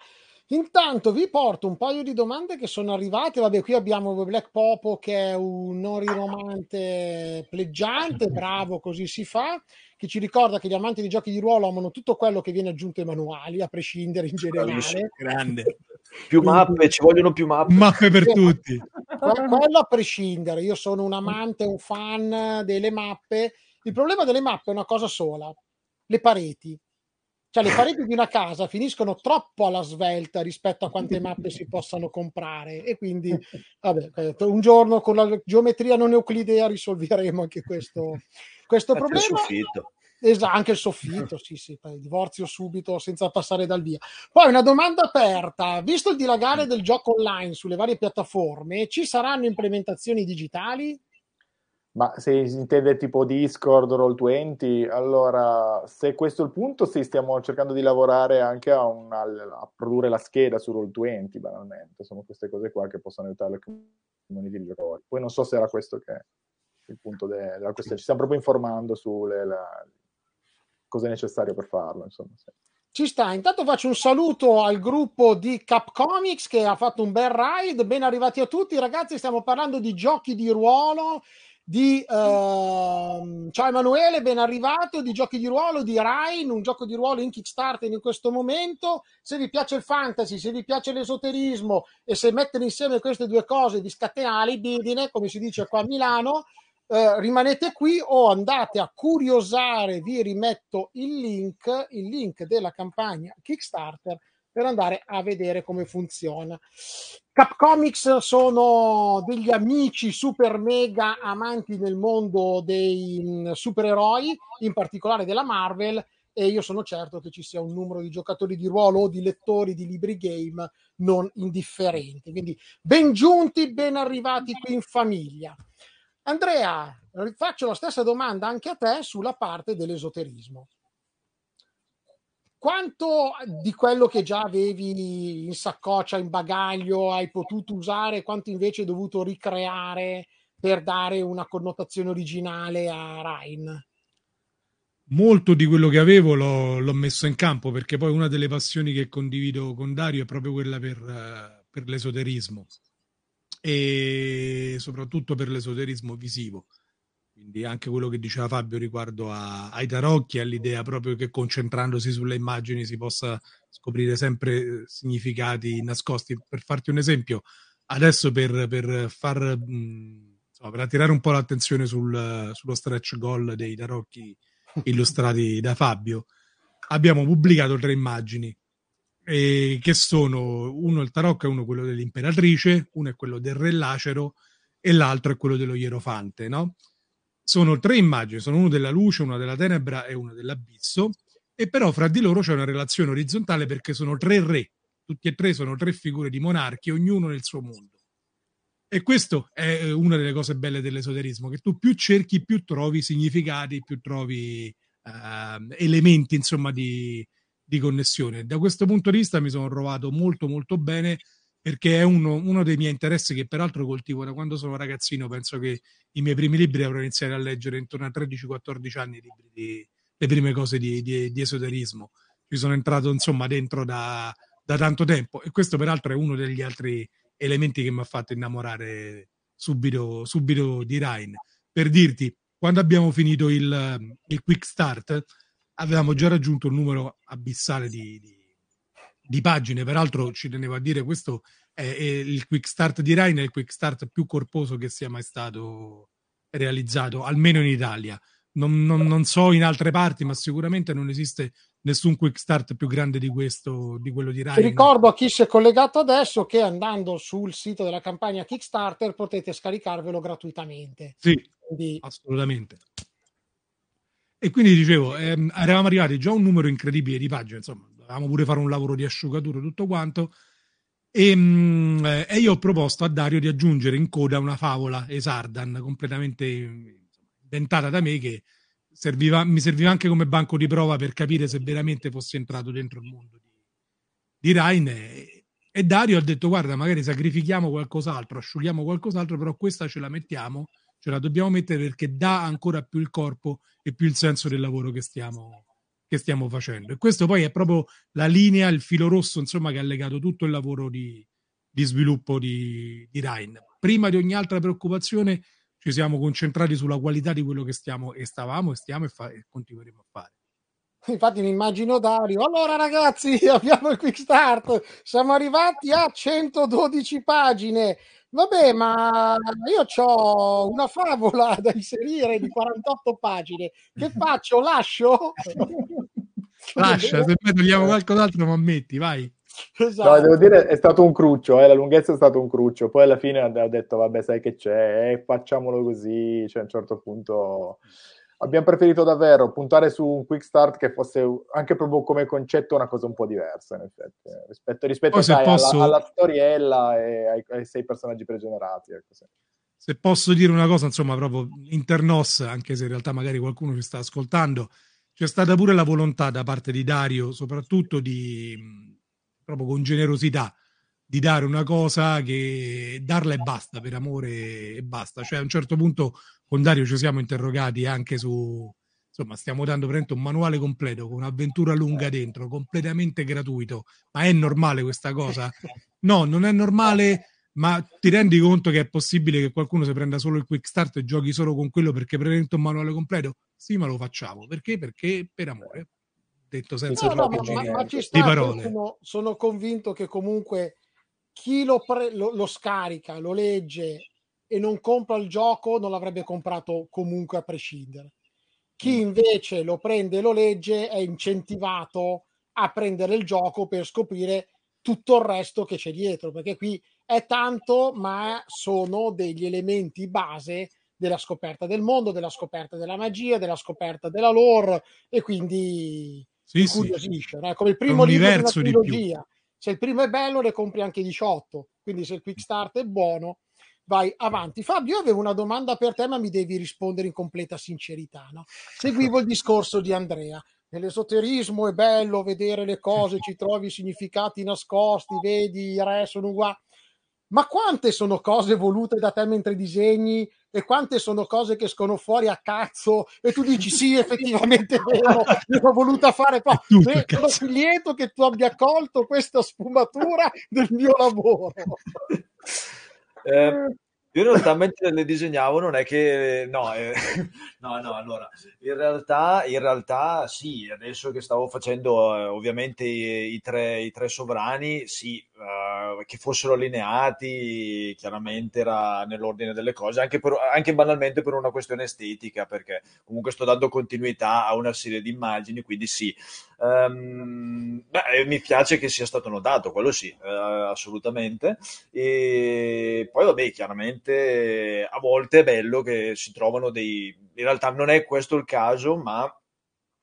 Intanto vi porto un paio di domande che sono arrivate. Vabbè, qui abbiamo Black Popo che è un [laughs] noriromante pleggiante, bravo, così si fa, che ci ricorda che gli amanti di giochi di ruolo amano tutto quello che viene aggiunto ai manuali, a prescindere in generale. Grande. [laughs] Più mappe, ci vogliono più mappe. Mappe per tutti. Quello a prescindere. Io sono un amante, un fan delle mappe. Il problema delle mappe è una cosa sola, le pareti cioè le pareti di una casa finiscono troppo alla svelta rispetto a quante mappe si possano comprare e quindi vabbè, eh, un giorno con la geometria non euclidea risolveremo anche questo, questo anche problema. Il soffitto. Esatto, anche il soffitto, sì, sì, divorzio subito senza passare dal via. Poi una domanda aperta, visto il dilagare del gioco online sulle varie piattaforme, ci saranno implementazioni digitali? Ma se intende tipo Discord, Roll20, allora se questo è il punto, sì, stiamo cercando di lavorare anche a, una, a produrre la scheda su Roll20, banalmente. Sono queste cose qua che possono aiutare le community di giocatori. Poi non so se era questo che è il punto de- della questione. Ci stiamo proprio informando sulle la, cosa è necessario per farlo, insomma. Sì. Ci sta, intanto faccio un saluto al gruppo di Capcomics che ha fatto un bel ride, ben arrivati a tutti ragazzi, stiamo parlando di giochi di ruolo, di uh, ciao Emanuele, ben arrivato, di giochi di ruolo, di Rhine, un gioco di ruolo in Kickstarter in questo momento. Se vi piace il fantasy, se vi piace l'esoterismo e se mettere insieme queste due cose vi scatena la libidine, come si dice qua a Milano, uh, rimanete qui o andate a curiosare, vi rimetto il link, il link della campagna Kickstarter per andare a vedere come funziona. Capcomics sono degli amici super mega amanti nel mondo dei mm, supereroi, in particolare della Marvel, e io sono certo che ci sia un numero di giocatori di ruolo o di lettori di libri game non indifferenti. Quindi ben giunti, ben arrivati qui in famiglia. Andrea, faccio la stessa domanda anche a te sulla parte dell'esoterismo. Quanto di quello che già avevi in saccoccia, in bagaglio, hai potuto usare, quanto invece hai dovuto ricreare per dare una connotazione originale a Rhine? molto di quello che avevo l'ho, l'ho, messo in campo perché poi una delle passioni che condivido con Dario è proprio quella per, uh, per l'esoterismo e soprattutto per l'esoterismo visivo. Quindi anche quello che diceva Fabio riguardo a, ai tarocchi, all'idea proprio che concentrandosi sulle immagini si possa scoprire sempre significati nascosti. Per farti un esempio, adesso per, per far mh, insomma, per attirare un po' l'attenzione sul, sullo stretch goal dei tarocchi illustrati da Fabio, abbiamo pubblicato tre immagini eh, che sono uno il tarocco è uno quello dell'imperatrice, uno è quello del re lacero e l'altro è quello dello ierofante, no? Sono tre immagini, sono uno della luce, una della tenebra e una dell'abisso, e però fra di loro c'è una relazione orizzontale perché sono tre re, tutti e tre sono tre figure di monarchi, ognuno nel suo mondo. E questo è eh, una delle cose belle dell'esoterismo, che tu più cerchi, più trovi significati, più trovi uh, elementi, insomma, di, di, connessione. Da questo punto di vista mi sono trovato molto, molto bene, perché è uno, uno, dei miei interessi che peraltro coltivo da quando sono ragazzino. Penso che i miei primi libri avrò iniziato a leggere intorno a 13-14 anni, libri di, le prime cose di, di, di, esoterismo. Ci sono entrato, insomma, dentro da, da tanto tempo. E questo peraltro è uno degli altri elementi che mi ha fatto innamorare subito, subito di Ryan. Per dirti, quando abbiamo finito il, il quick start, avevamo già raggiunto un numero abissale di, di, di pagine. Peraltro, ci tenevo a dire, questo è, è, il quick start di Ryan, è il quick start più corposo che sia mai stato realizzato, almeno in Italia. Non, non, non, so in altre parti, ma sicuramente non esiste nessun quick start più grande di questo, di quello di Ryan. Ti ricordo a chi si è collegato adesso che andando sul sito della campagna Kickstarter potete scaricarvelo gratuitamente. Sì, quindi... assolutamente. E quindi dicevo, ehm, eravamo arrivati già a un numero incredibile di pagine, insomma, dovevamo pure fare un lavoro di asciugatura, tutto quanto. E, mh, mm, e, io ho proposto a Dario di aggiungere in coda una favola Esardan completamente inventata da me che serviva, mi serviva anche come banco di prova per capire se veramente fossi entrato dentro il mondo di, di Ryan. E, e Dario ha detto: Guarda, magari sacrifichiamo qualcos'altro, asciughiamo qualcos'altro, però questa ce la mettiamo, ce la dobbiamo mettere perché dà ancora più il corpo e più il senso del lavoro che stiamo, che stiamo facendo. E questo poi è proprio la linea, il filo rosso, insomma, che ha legato tutto il lavoro di, di sviluppo di, di Ryan. Prima di ogni altra preoccupazione ci siamo concentrati sulla qualità di quello che stiamo e stavamo e stiamo e, fa- e continueremo a fare. Infatti mi immagino Dario. Allora ragazzi, [laughs] abbiamo il quick start. Siamo arrivati a 112 pagine. Vabbè, ma io ho una favola [laughs] da inserire di 48 pagine. Che faccio? Lascio? [laughs] Lascia, se poi togliamo qualcos'altro, ma metti, vai. Esatto. No, devo dire, è stato un cruccio, eh, la lunghezza è stato un cruccio. Poi alla fine ho detto, vabbè, sai che c'è, eh, facciamolo così. Cioè, a un certo punto abbiamo preferito davvero puntare su un quick start che fosse anche proprio come concetto una cosa un po' diversa, in effetti, eh, rispetto, rispetto sai, posso... alla, alla, storiella e ai, ai, sei personaggi pregenerati. Ecco, sì. Se posso dire una cosa, insomma, proprio internos, anche se in realtà magari qualcuno ci sta ascoltando, c'è stata pure la volontà da parte di Dario, soprattutto di proprio con generosità di dare una cosa che darla e basta per amore e basta. Cioè a un certo punto con Dario ci siamo interrogati anche su insomma stiamo dando veramente un manuale completo con un'avventura lunga dentro, completamente gratuito. Ma è normale questa cosa? [laughs] No, non è normale, ma ti rendi conto che è possibile che qualcuno si prenda solo il quick start e giochi solo con quello perché presenta un manuale completo? Sì, ma lo facciamo. Perché? Perché per amore detto senza no, no, ma, ma ci sta, di parole. Sono, sono, convinto che comunque chi lo, pre, lo, lo, scarica, lo legge e non compra il gioco non l'avrebbe comprato comunque a prescindere. Chi mm. invece lo prende e lo legge è incentivato a prendere il gioco per scoprire tutto il resto che c'è dietro, perché qui è tanto, ma sono degli elementi base della scoperta del mondo, della scoperta della magia, della scoperta della lore e quindi Sì, incuriosisce. sì. no? È come il primo libro di una universo di trilogia. Se il primo è bello, ne compri anche 18. Quindi se il quick start è buono, vai avanti. Fabio, io avevo una domanda per te, ma mi devi rispondere in completa sincerità. No? Seguivo il discorso di Andrea. Nell'esoterismo è bello vedere le cose, ci trovi significati nascosti, vedi i re sono uguali. Ma quante sono cose volute da te mentre disegni e quante sono cose che escono fuori a cazzo e tu dici sì, effettivamente è vero, l'ho voluta fare qua. Tutto sono lieto che tu abbia colto questa sfumatura del mio lavoro. [laughs] Eh, io in realtà mentre le disegnavo non è che no, eh, [laughs] no, no, allora in realtà, in realtà sì, adesso che stavo facendo eh, ovviamente i, i tre, i tre sovrani, sì, eh, che fossero allineati chiaramente era nell'ordine delle cose, anche, per- anche banalmente per una questione estetica, perché comunque sto dando continuità a una serie di immagini, quindi sì. Ehm, beh, mi piace che sia stato notato, quello sì, eh, assolutamente. E poi, vabbè, chiaramente a volte è bello che si trovano dei. In realtà non è questo il caso, ma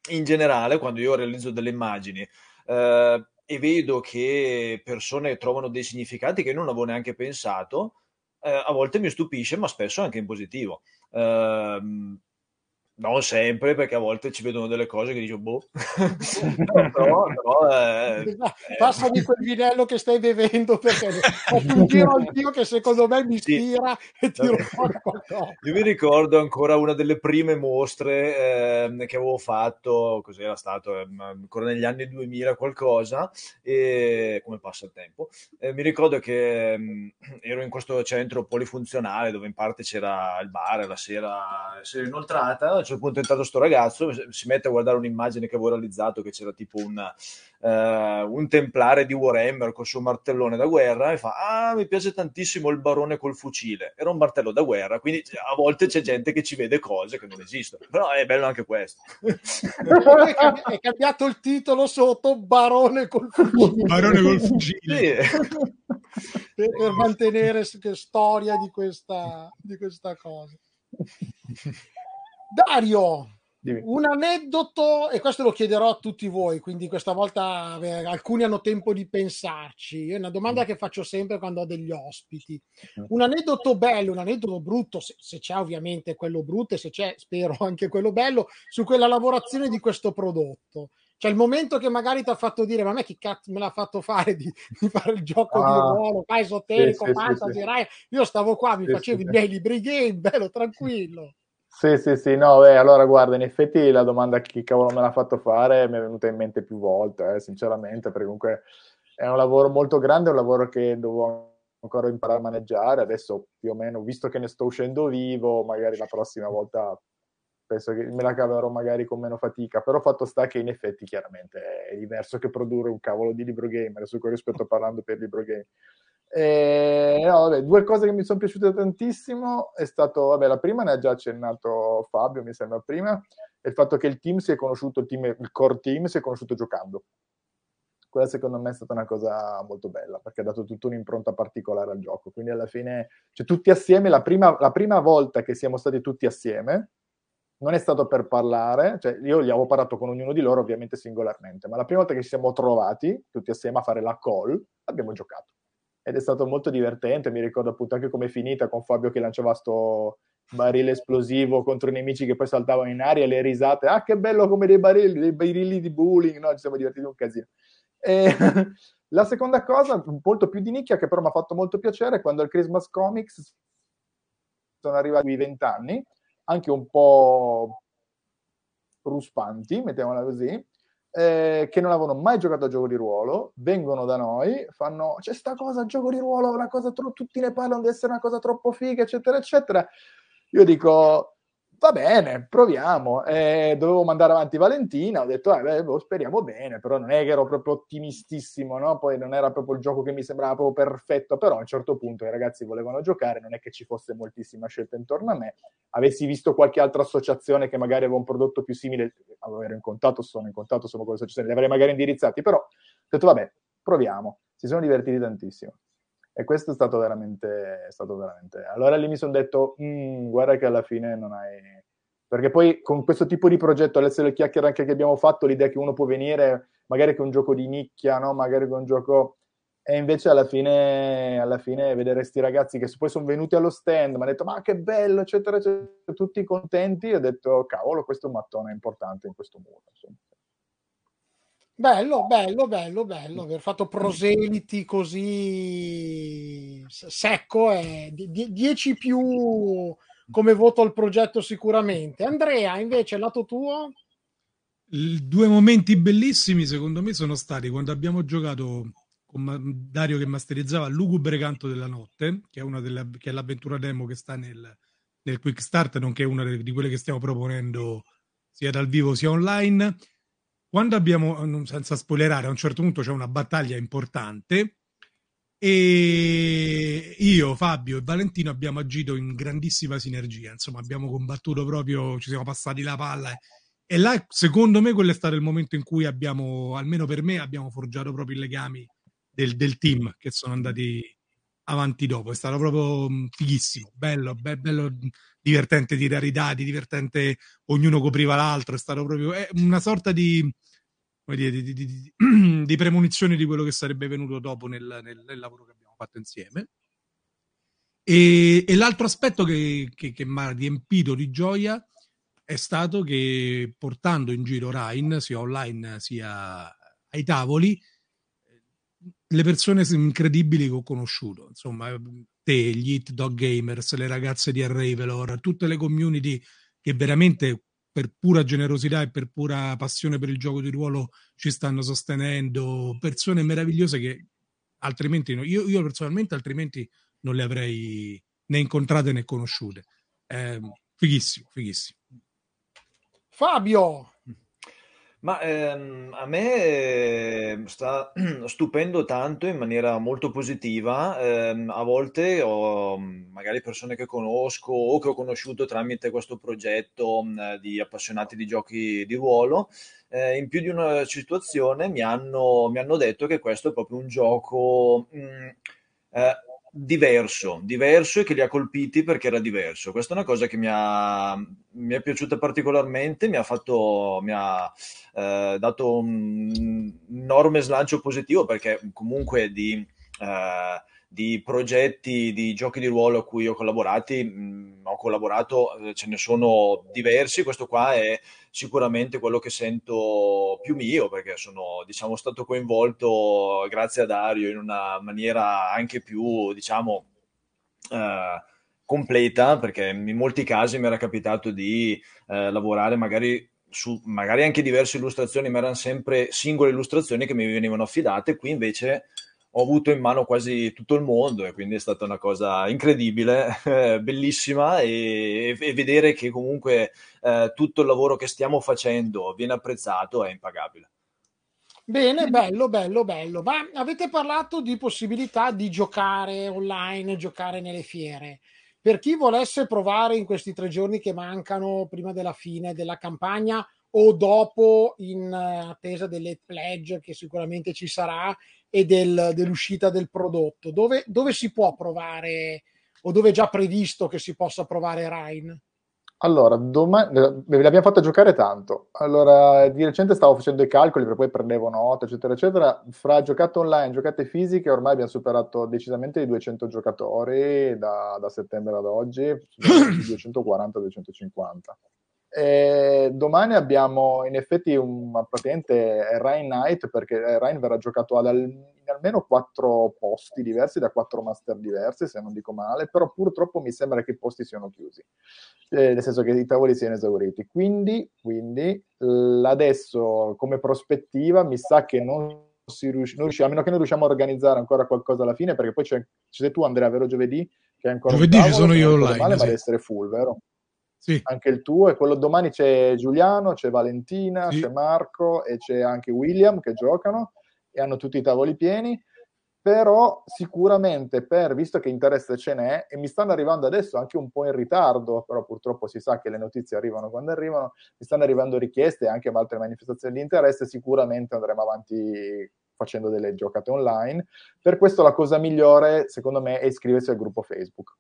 in generale, quando io realizzo delle immagini eh, e vedo che persone trovano dei significati che non avevo neanche pensato, eh, a volte mi stupisce, ma spesso anche in positivo. Ehm, non sempre, perché a volte ci vedono delle cose che dico, boh. [laughs] però, però, però, eh, eh, Passami quel vinello che stai bevendo perché ho un giro anch'io che secondo me mi Sì. ispira e tiro fuori qualcosa. Io mi ricordo ancora una delle prime mostre ehm, che avevo fatto, cos'era stato, ehm, ancora negli anni 2000 qualcosa, e come passa il tempo. Eh, mi ricordo che ehm, ero in questo centro polifunzionale dove in parte c'era il bar, la sera, sera inoltrata, certo punto è entrato sto ragazzo, si mette a guardare un'immagine che avevo realizzato, che c'era tipo un, eh, un templare di Warhammer col suo martellone da guerra e fa ah mi piace tantissimo il barone col fucile era un martello da guerra quindi a volte c'è gente che ci vede cose che non esistono però è bello anche questo è cambi- è cambiato il titolo sotto Barone col fucile Barone col fucile. Sì. per, per mantenere storia di questa, di questa cosa. Dario, Dimmi. un aneddoto, e questo lo chiederò a tutti voi, quindi questa volta eh, alcuni hanno tempo di pensarci. È una domanda che faccio sempre quando ho degli ospiti. Un aneddoto bello, un aneddoto brutto, se, se c'è ovviamente quello brutto e se c'è, spero, [laughs] anche quello bello, su quella lavorazione di questo prodotto. Cioè il momento che magari ti ha fatto dire, ma a me chi cazzo me l'ha fatto fare di, [laughs] di fare il gioco di Ah, ruolo, qua esoterico, sì, fantasy, sì, sì. Io stavo qua, mi facevo i miei libri game, [laughs] bello, tranquillo. Sì, sì, sì, no, beh, allora guarda, in effetti la domanda chi cavolo me l'ha fatto fare mi è venuta in mente più volte, eh, sinceramente, perché comunque è un lavoro molto grande, è un lavoro che devo ancora imparare a maneggiare, adesso più o meno, visto che ne sto uscendo vivo, magari la prossima volta penso che me la caverò magari con meno fatica, però fatto sta che in effetti chiaramente è diverso che produrre un cavolo di libro game, adesso quello sto parlando per libro game. Eh, no, vabbè, due cose che mi sono piaciute tantissimo è stato, vabbè, la prima ne ha già accennato Fabio, mi sembra prima, è il fatto che il team si è conosciuto, il, team, il core team si è conosciuto giocando. Quella secondo me è stata una cosa molto bella perché ha dato tutta un'impronta particolare al gioco. Quindi alla fine, cioè, tutti assieme, la prima, la prima volta che siamo stati tutti assieme, non è stato per parlare, cioè io gli avevo parlato con ognuno di loro ovviamente singolarmente, ma la prima volta che ci siamo trovati tutti assieme a fare la call, abbiamo giocato ed è stato molto divertente. Mi ricordo appunto anche come è finita con Fabio che lanciava sto barile esplosivo contro i nemici che poi saltavano in aria, le risate, ah che bello come dei barili, dei barili di bowling, no? Ci siamo divertiti un casino. E [laughs] la seconda cosa, molto più di nicchia, che però mi ha fatto molto piacere, quando al Christmas Comics sono arrivati i vent'anni, anche un po' ruspanti, mettiamola così, eh, che non avevano mai giocato a gioco di ruolo, vengono da noi, fanno c'è sta cosa, gioco di ruolo, una cosa tro- tutti ne parlano di essere una cosa troppo figa, eccetera, eccetera. Io dico, va bene, proviamo. Eh, dovevo mandare avanti Valentina, ho detto, eh, beh, boh, speriamo bene, però non è che ero proprio ottimistissimo, no? Poi non era proprio il gioco che mi sembrava proprio perfetto, però a un certo punto i ragazzi volevano giocare, non è che ci fosse moltissima scelta intorno a me. Avessi visto qualche altra associazione che magari aveva un prodotto più simile, ero in contatto, sono in contatto, sono con le associazioni, li avrei magari indirizzati, però ho detto, vabbè, proviamo. Si sono divertiti tantissimo. E questo è stato veramente, è stato veramente... Allora lì mi sono detto, mm, guarda che alla fine non hai... Perché poi con questo tipo di progetto, adesso le chiacchiere anche che abbiamo fatto, l'idea che uno può venire magari con un gioco di nicchia, no? magari con un gioco... E invece alla fine, alla fine vedere questi ragazzi che poi sono venuti allo stand, mi hanno detto ma che bello, eccetera, eccetera, tutti contenti, ho detto cavolo, questo è un mattone importante in questo mondo. Insomma. Bello, bello, bello, bello. Aver fatto proseliti così secco è 10 più come voto al progetto sicuramente. Andrea, invece, lato tuo? Due momenti bellissimi secondo me sono stati quando abbiamo giocato con Dario che masterizzava Lugubre Canto della Notte, che è, una delle, che è l'avventura demo che sta nel, nel Quick Start, nonché una di quelle che stiamo proponendo sia dal vivo sia online quando abbiamo, senza spoilerare, a un certo punto c'è una battaglia importante e io, Fabio e Valentino abbiamo agito in grandissima sinergia, insomma abbiamo combattuto proprio, ci siamo passati la palla e là secondo me quello è stato il momento in cui abbiamo, almeno per me, abbiamo forgiato proprio i legami del, del team che sono andati avanti dopo, è stato proprio fighissimo, bello, be- bello divertente tirare i dati, divertente ognuno copriva l'altro, è stato proprio è una sorta di dire, di, di, di, [clears throat] premonizione di quello che sarebbe venuto dopo nel, nel, nel lavoro che abbiamo fatto insieme. E, e l'altro aspetto che, che, che mi ha riempito di gioia è stato che portando in giro Rhine, sia online sia ai tavoli, le persone incredibili che ho conosciuto, insomma, te, gli Hit Dog Gamers, le ragazze di Arravelor, tutte le community che veramente per pura generosità e per pura passione per il gioco di ruolo ci stanno sostenendo, persone meravigliose che altrimenti no, io, io, personalmente altrimenti non le avrei né incontrate né conosciute. Eh, fighissimo, fighissimo. Fabio, ma ehm, a me eh, sta [clears throat] stupendo tanto in maniera molto positiva. ehm, a volte ho mm, magari persone che conosco o che ho conosciuto tramite questo progetto mh, di appassionati di giochi di ruolo. eh, in più di una situazione mi hanno, mi hanno detto che questo è proprio un gioco mh, eh, diverso, diverso e che li ha colpiti perché era diverso. Questa è una cosa che mi ha, mi è piaciuta particolarmente, mi ha, fatto, mi ha eh, dato un enorme slancio positivo perché comunque di... Eh, di progetti di giochi di ruolo a cui ho, collaborati, mh, ho collaborato, eh, ce ne sono diversi, questo qua è sicuramente quello che sento più mio perché sono diciamo, stato coinvolto grazie a Dario in una maniera anche più diciamo eh, completa perché in molti casi mi era capitato di eh, lavorare magari su magari anche diverse illustrazioni ma erano sempre singole illustrazioni che mi venivano affidate. Qui invece ho avuto in mano quasi tutto il mondo e quindi è stata una cosa incredibile, [laughs] bellissima e, e, vedere che comunque eh, tutto il lavoro che stiamo facendo viene apprezzato è impagabile. Bene, bello, bello, bello. Ma avete parlato di possibilità di giocare online, giocare nelle fiere. Per chi volesse provare in questi tre giorni che mancano prima della fine della campagna o dopo in attesa delle pledge che sicuramente ci sarà e del, dell'uscita del prodotto? Dove, dove, si può provare o dove è già previsto che si possa provare Rhine? Allora, domani l'abbiamo fatta giocare tanto. Allora, di recente stavo facendo i calcoli, per poi prendevo note, eccetera, eccetera. Fra giocate online, giocate fisiche, ormai abbiamo superato decisamente i 200 giocatori da, da settembre ad oggi, [clears throat] 240-250. Eh, domani abbiamo in effetti una patente Rhine Night perché Rhine verrà giocato ad al, in almeno quattro posti diversi da quattro master diversi se non dico male però purtroppo mi sembra che i posti siano chiusi eh, nel senso che i tavoli siano esauriti quindi, quindi adesso come prospettiva mi sa che non si riuscirà, non riusciamo, a meno che non riusciamo a organizzare ancora qualcosa alla fine perché poi c'è, c'è tu Andrea vero giovedì che è ancora giovedì tavolo, ci sono io online male, sì. ma deve essere full vero? Sì. Anche il tuo, e quello domani c'è Giuliano, c'è Valentina, sì. c'è Marco e c'è anche William che giocano e hanno tutti i tavoli pieni. Però sicuramente per, visto che interesse ce n'è, e mi stanno arrivando adesso anche un po' in ritardo, però purtroppo si sa che le notizie arrivano quando arrivano, mi stanno arrivando richieste anche altre manifestazioni di interesse, sicuramente andremo avanti facendo delle giocate online. Per questo la cosa migliore, secondo me, è iscriversi al gruppo Facebook.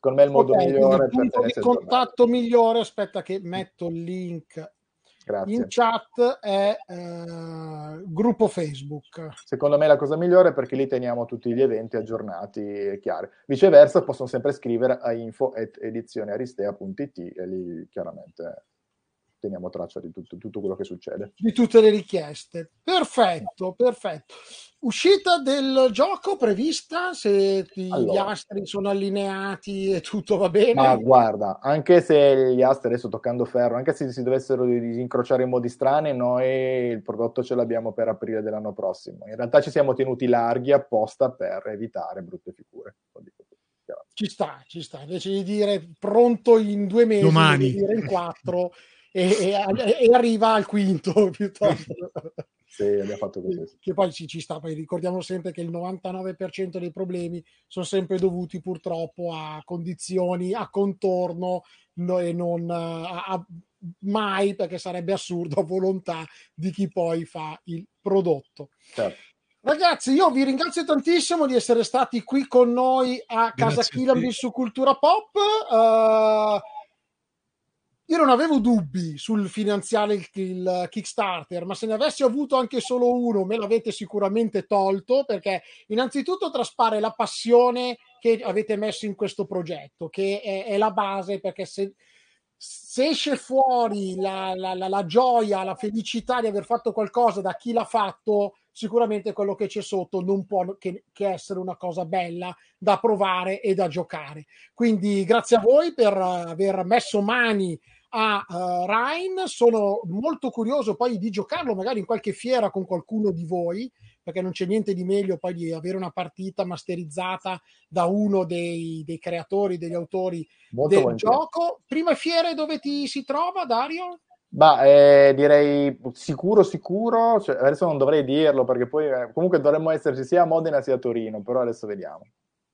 Secondo me è il modo Ok, migliore per il punto di tenersi aggiornati. contatto migliore, aspetta che metto il link Grazie. in chat, è eh, gruppo Facebook. Secondo me è la cosa migliore perché lì teniamo tutti gli eventi aggiornati e chiari. Viceversa, possono sempre scrivere a info.edizionearistea.it e lì chiaramente teniamo traccia di tutto, tutto quello che succede. di tutte le richieste. Perfetto, perfetto. Uscita del gioco prevista, se ti- gli Allora. astri sono allineati e tutto va bene. Ma guarda, anche se gli astri adesso toccando ferro, anche se si dovessero incrociare in modi strani, noi il prodotto ce l'abbiamo per aprile dell'anno prossimo. In realtà ci siamo tenuti larghi apposta per evitare brutte figure. Ci sta, ci sta. Invece di dire pronto in due mesi, Domani. devi dire in quattro e, e- e arriva al quinto [laughs] piuttosto. [laughs] Sì, abbiamo fatto così. sì. che poi ci, ci sta, poi ricordiamo sempre che il 99% dei problemi sono sempre dovuti purtroppo a condizioni a contorno no- e non eh, a, a- mai, perché sarebbe assurdo, a [laughs] volontà di chi poi fa il prodotto. Certo. Ragazzi, io vi ringrazio tantissimo di essere stati qui con noi a Casa te. su Cultura Pop. Eh, io non avevo dubbi sul finanziare il, il Kickstarter, ma se ne avessi avuto anche solo uno, me l'avete sicuramente tolto, perché innanzitutto traspare la passione che avete messo in questo progetto, che è, è la base, perché se, se esce fuori la, la- la- la gioia, la felicità di aver fatto qualcosa da chi l'ha fatto, sicuramente quello che c'è sotto non può che, che essere una cosa bella da provare e da giocare. Quindi grazie a voi per aver messo mani a uh, Rhine. Sono molto curioso poi di giocarlo magari in qualche fiera con qualcuno di voi, perché non c'è niente di meglio poi di avere una partita masterizzata da uno dei, dei creatori, degli autori Molto del gioco. Prime fiere dove ti si trova, Dario? Ma eh, direi sicuro, sicuro. Cioè, adesso non dovrei dirlo perché poi eh, comunque dovremmo esserci sia a Modena sia a Torino, però adesso vediamo.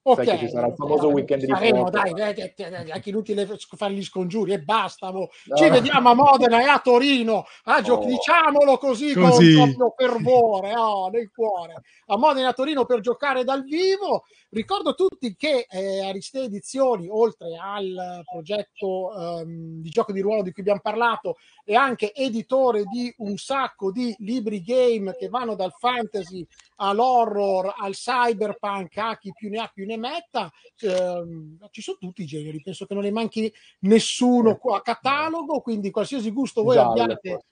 Ok, Sai che ci sarà il famoso dai, weekend di saremo, fuoco. dai, dai, dai, dai, dai, anche inutile fare gli scongiuri e basta. mo. No, Ci no. vediamo a Modena e a Torino, a gio- Oh. diciamolo così, Così. con proprio fervore, oh, nel cuore. A Modena e a Torino per giocare dal vivo. Ricordo a tutti che eh, Ariste Edizioni, oltre al progetto ehm, di gioco di ruolo di cui abbiamo parlato, è anche editore di un sacco di libri game che vanno dal fantasy all'horror, al cyberpunk, a chi più ne ha più ne metta. Ehm, ci sono tutti i generi, penso che non ne manchi nessuno qua a catalogo, quindi qualsiasi gusto voi Giallo, abbiate,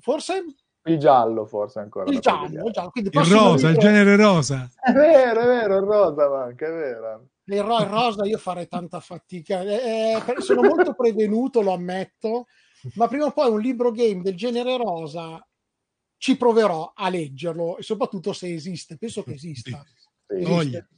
forse Il giallo forse ancora. il giallo, il giallo. Quindi Il rosa, il libro- genere rosa. È vero, è vero, il rosa manca, è vero. il ro- il rosa io farei tanta fatica. Eh, eh, sono molto prevenuto, lo ammetto, ma prima o poi un libro game del genere rosa ci proverò a leggerlo e soprattutto se esiste. Penso che esista. Sì. Esiste.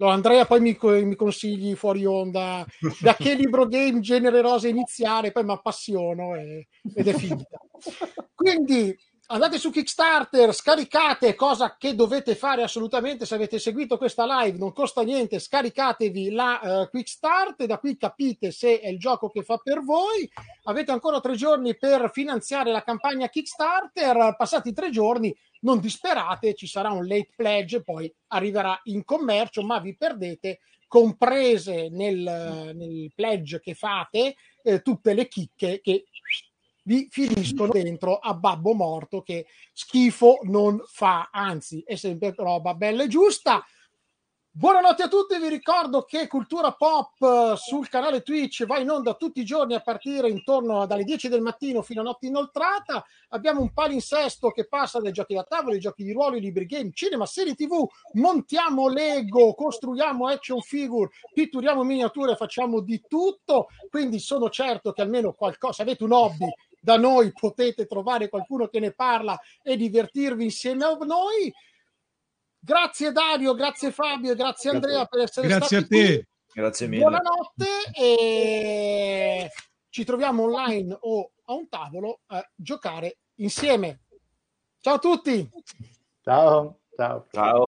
No, Andrea, poi mi, mi consigli fuori onda da che [laughs] libro game genere rosa iniziare, poi mi appassiono e- ed è finita. [laughs] Quindi andate su Kickstarter, scaricate, cosa che dovete fare assolutamente se avete seguito questa live, non costa niente, scaricatevi la eh, Kickstart e da qui capite se è il gioco che fa per voi. Avete ancora tre giorni per finanziare la campagna Kickstarter, passati tre giorni non disperate, ci sarà un late pledge, poi arriverà in commercio, ma vi perdete comprese nel, nel pledge che fate eh, tutte le chicche che vi finiscono dentro a babbo morto che schifo non fa, anzi è sempre roba bella e giusta. Buonanotte a tutti, vi ricordo che Cultura Pop eh, sul canale Twitch va in onda tutti i giorni a partire intorno dalle 10 del mattino fino a notte inoltrata. Abbiamo un palinsesto che passa dai giochi da tavolo, i giochi di ruolo, i libri game, cinema, serie tv, montiamo Lego, costruiamo action figure, pitturiamo miniature, facciamo di tutto. Quindi sono certo che almeno qualcosa, se avete un hobby da noi potete trovare qualcuno che ne parla e divertirvi insieme a noi. Grazie Dario, grazie Fabio e grazie Andrea per essere Grazie a stati qui. te. Grazie mille. Buonanotte e ci troviamo online o a un tavolo a giocare insieme. Ciao a tutti! Ciao, ciao. Ciao.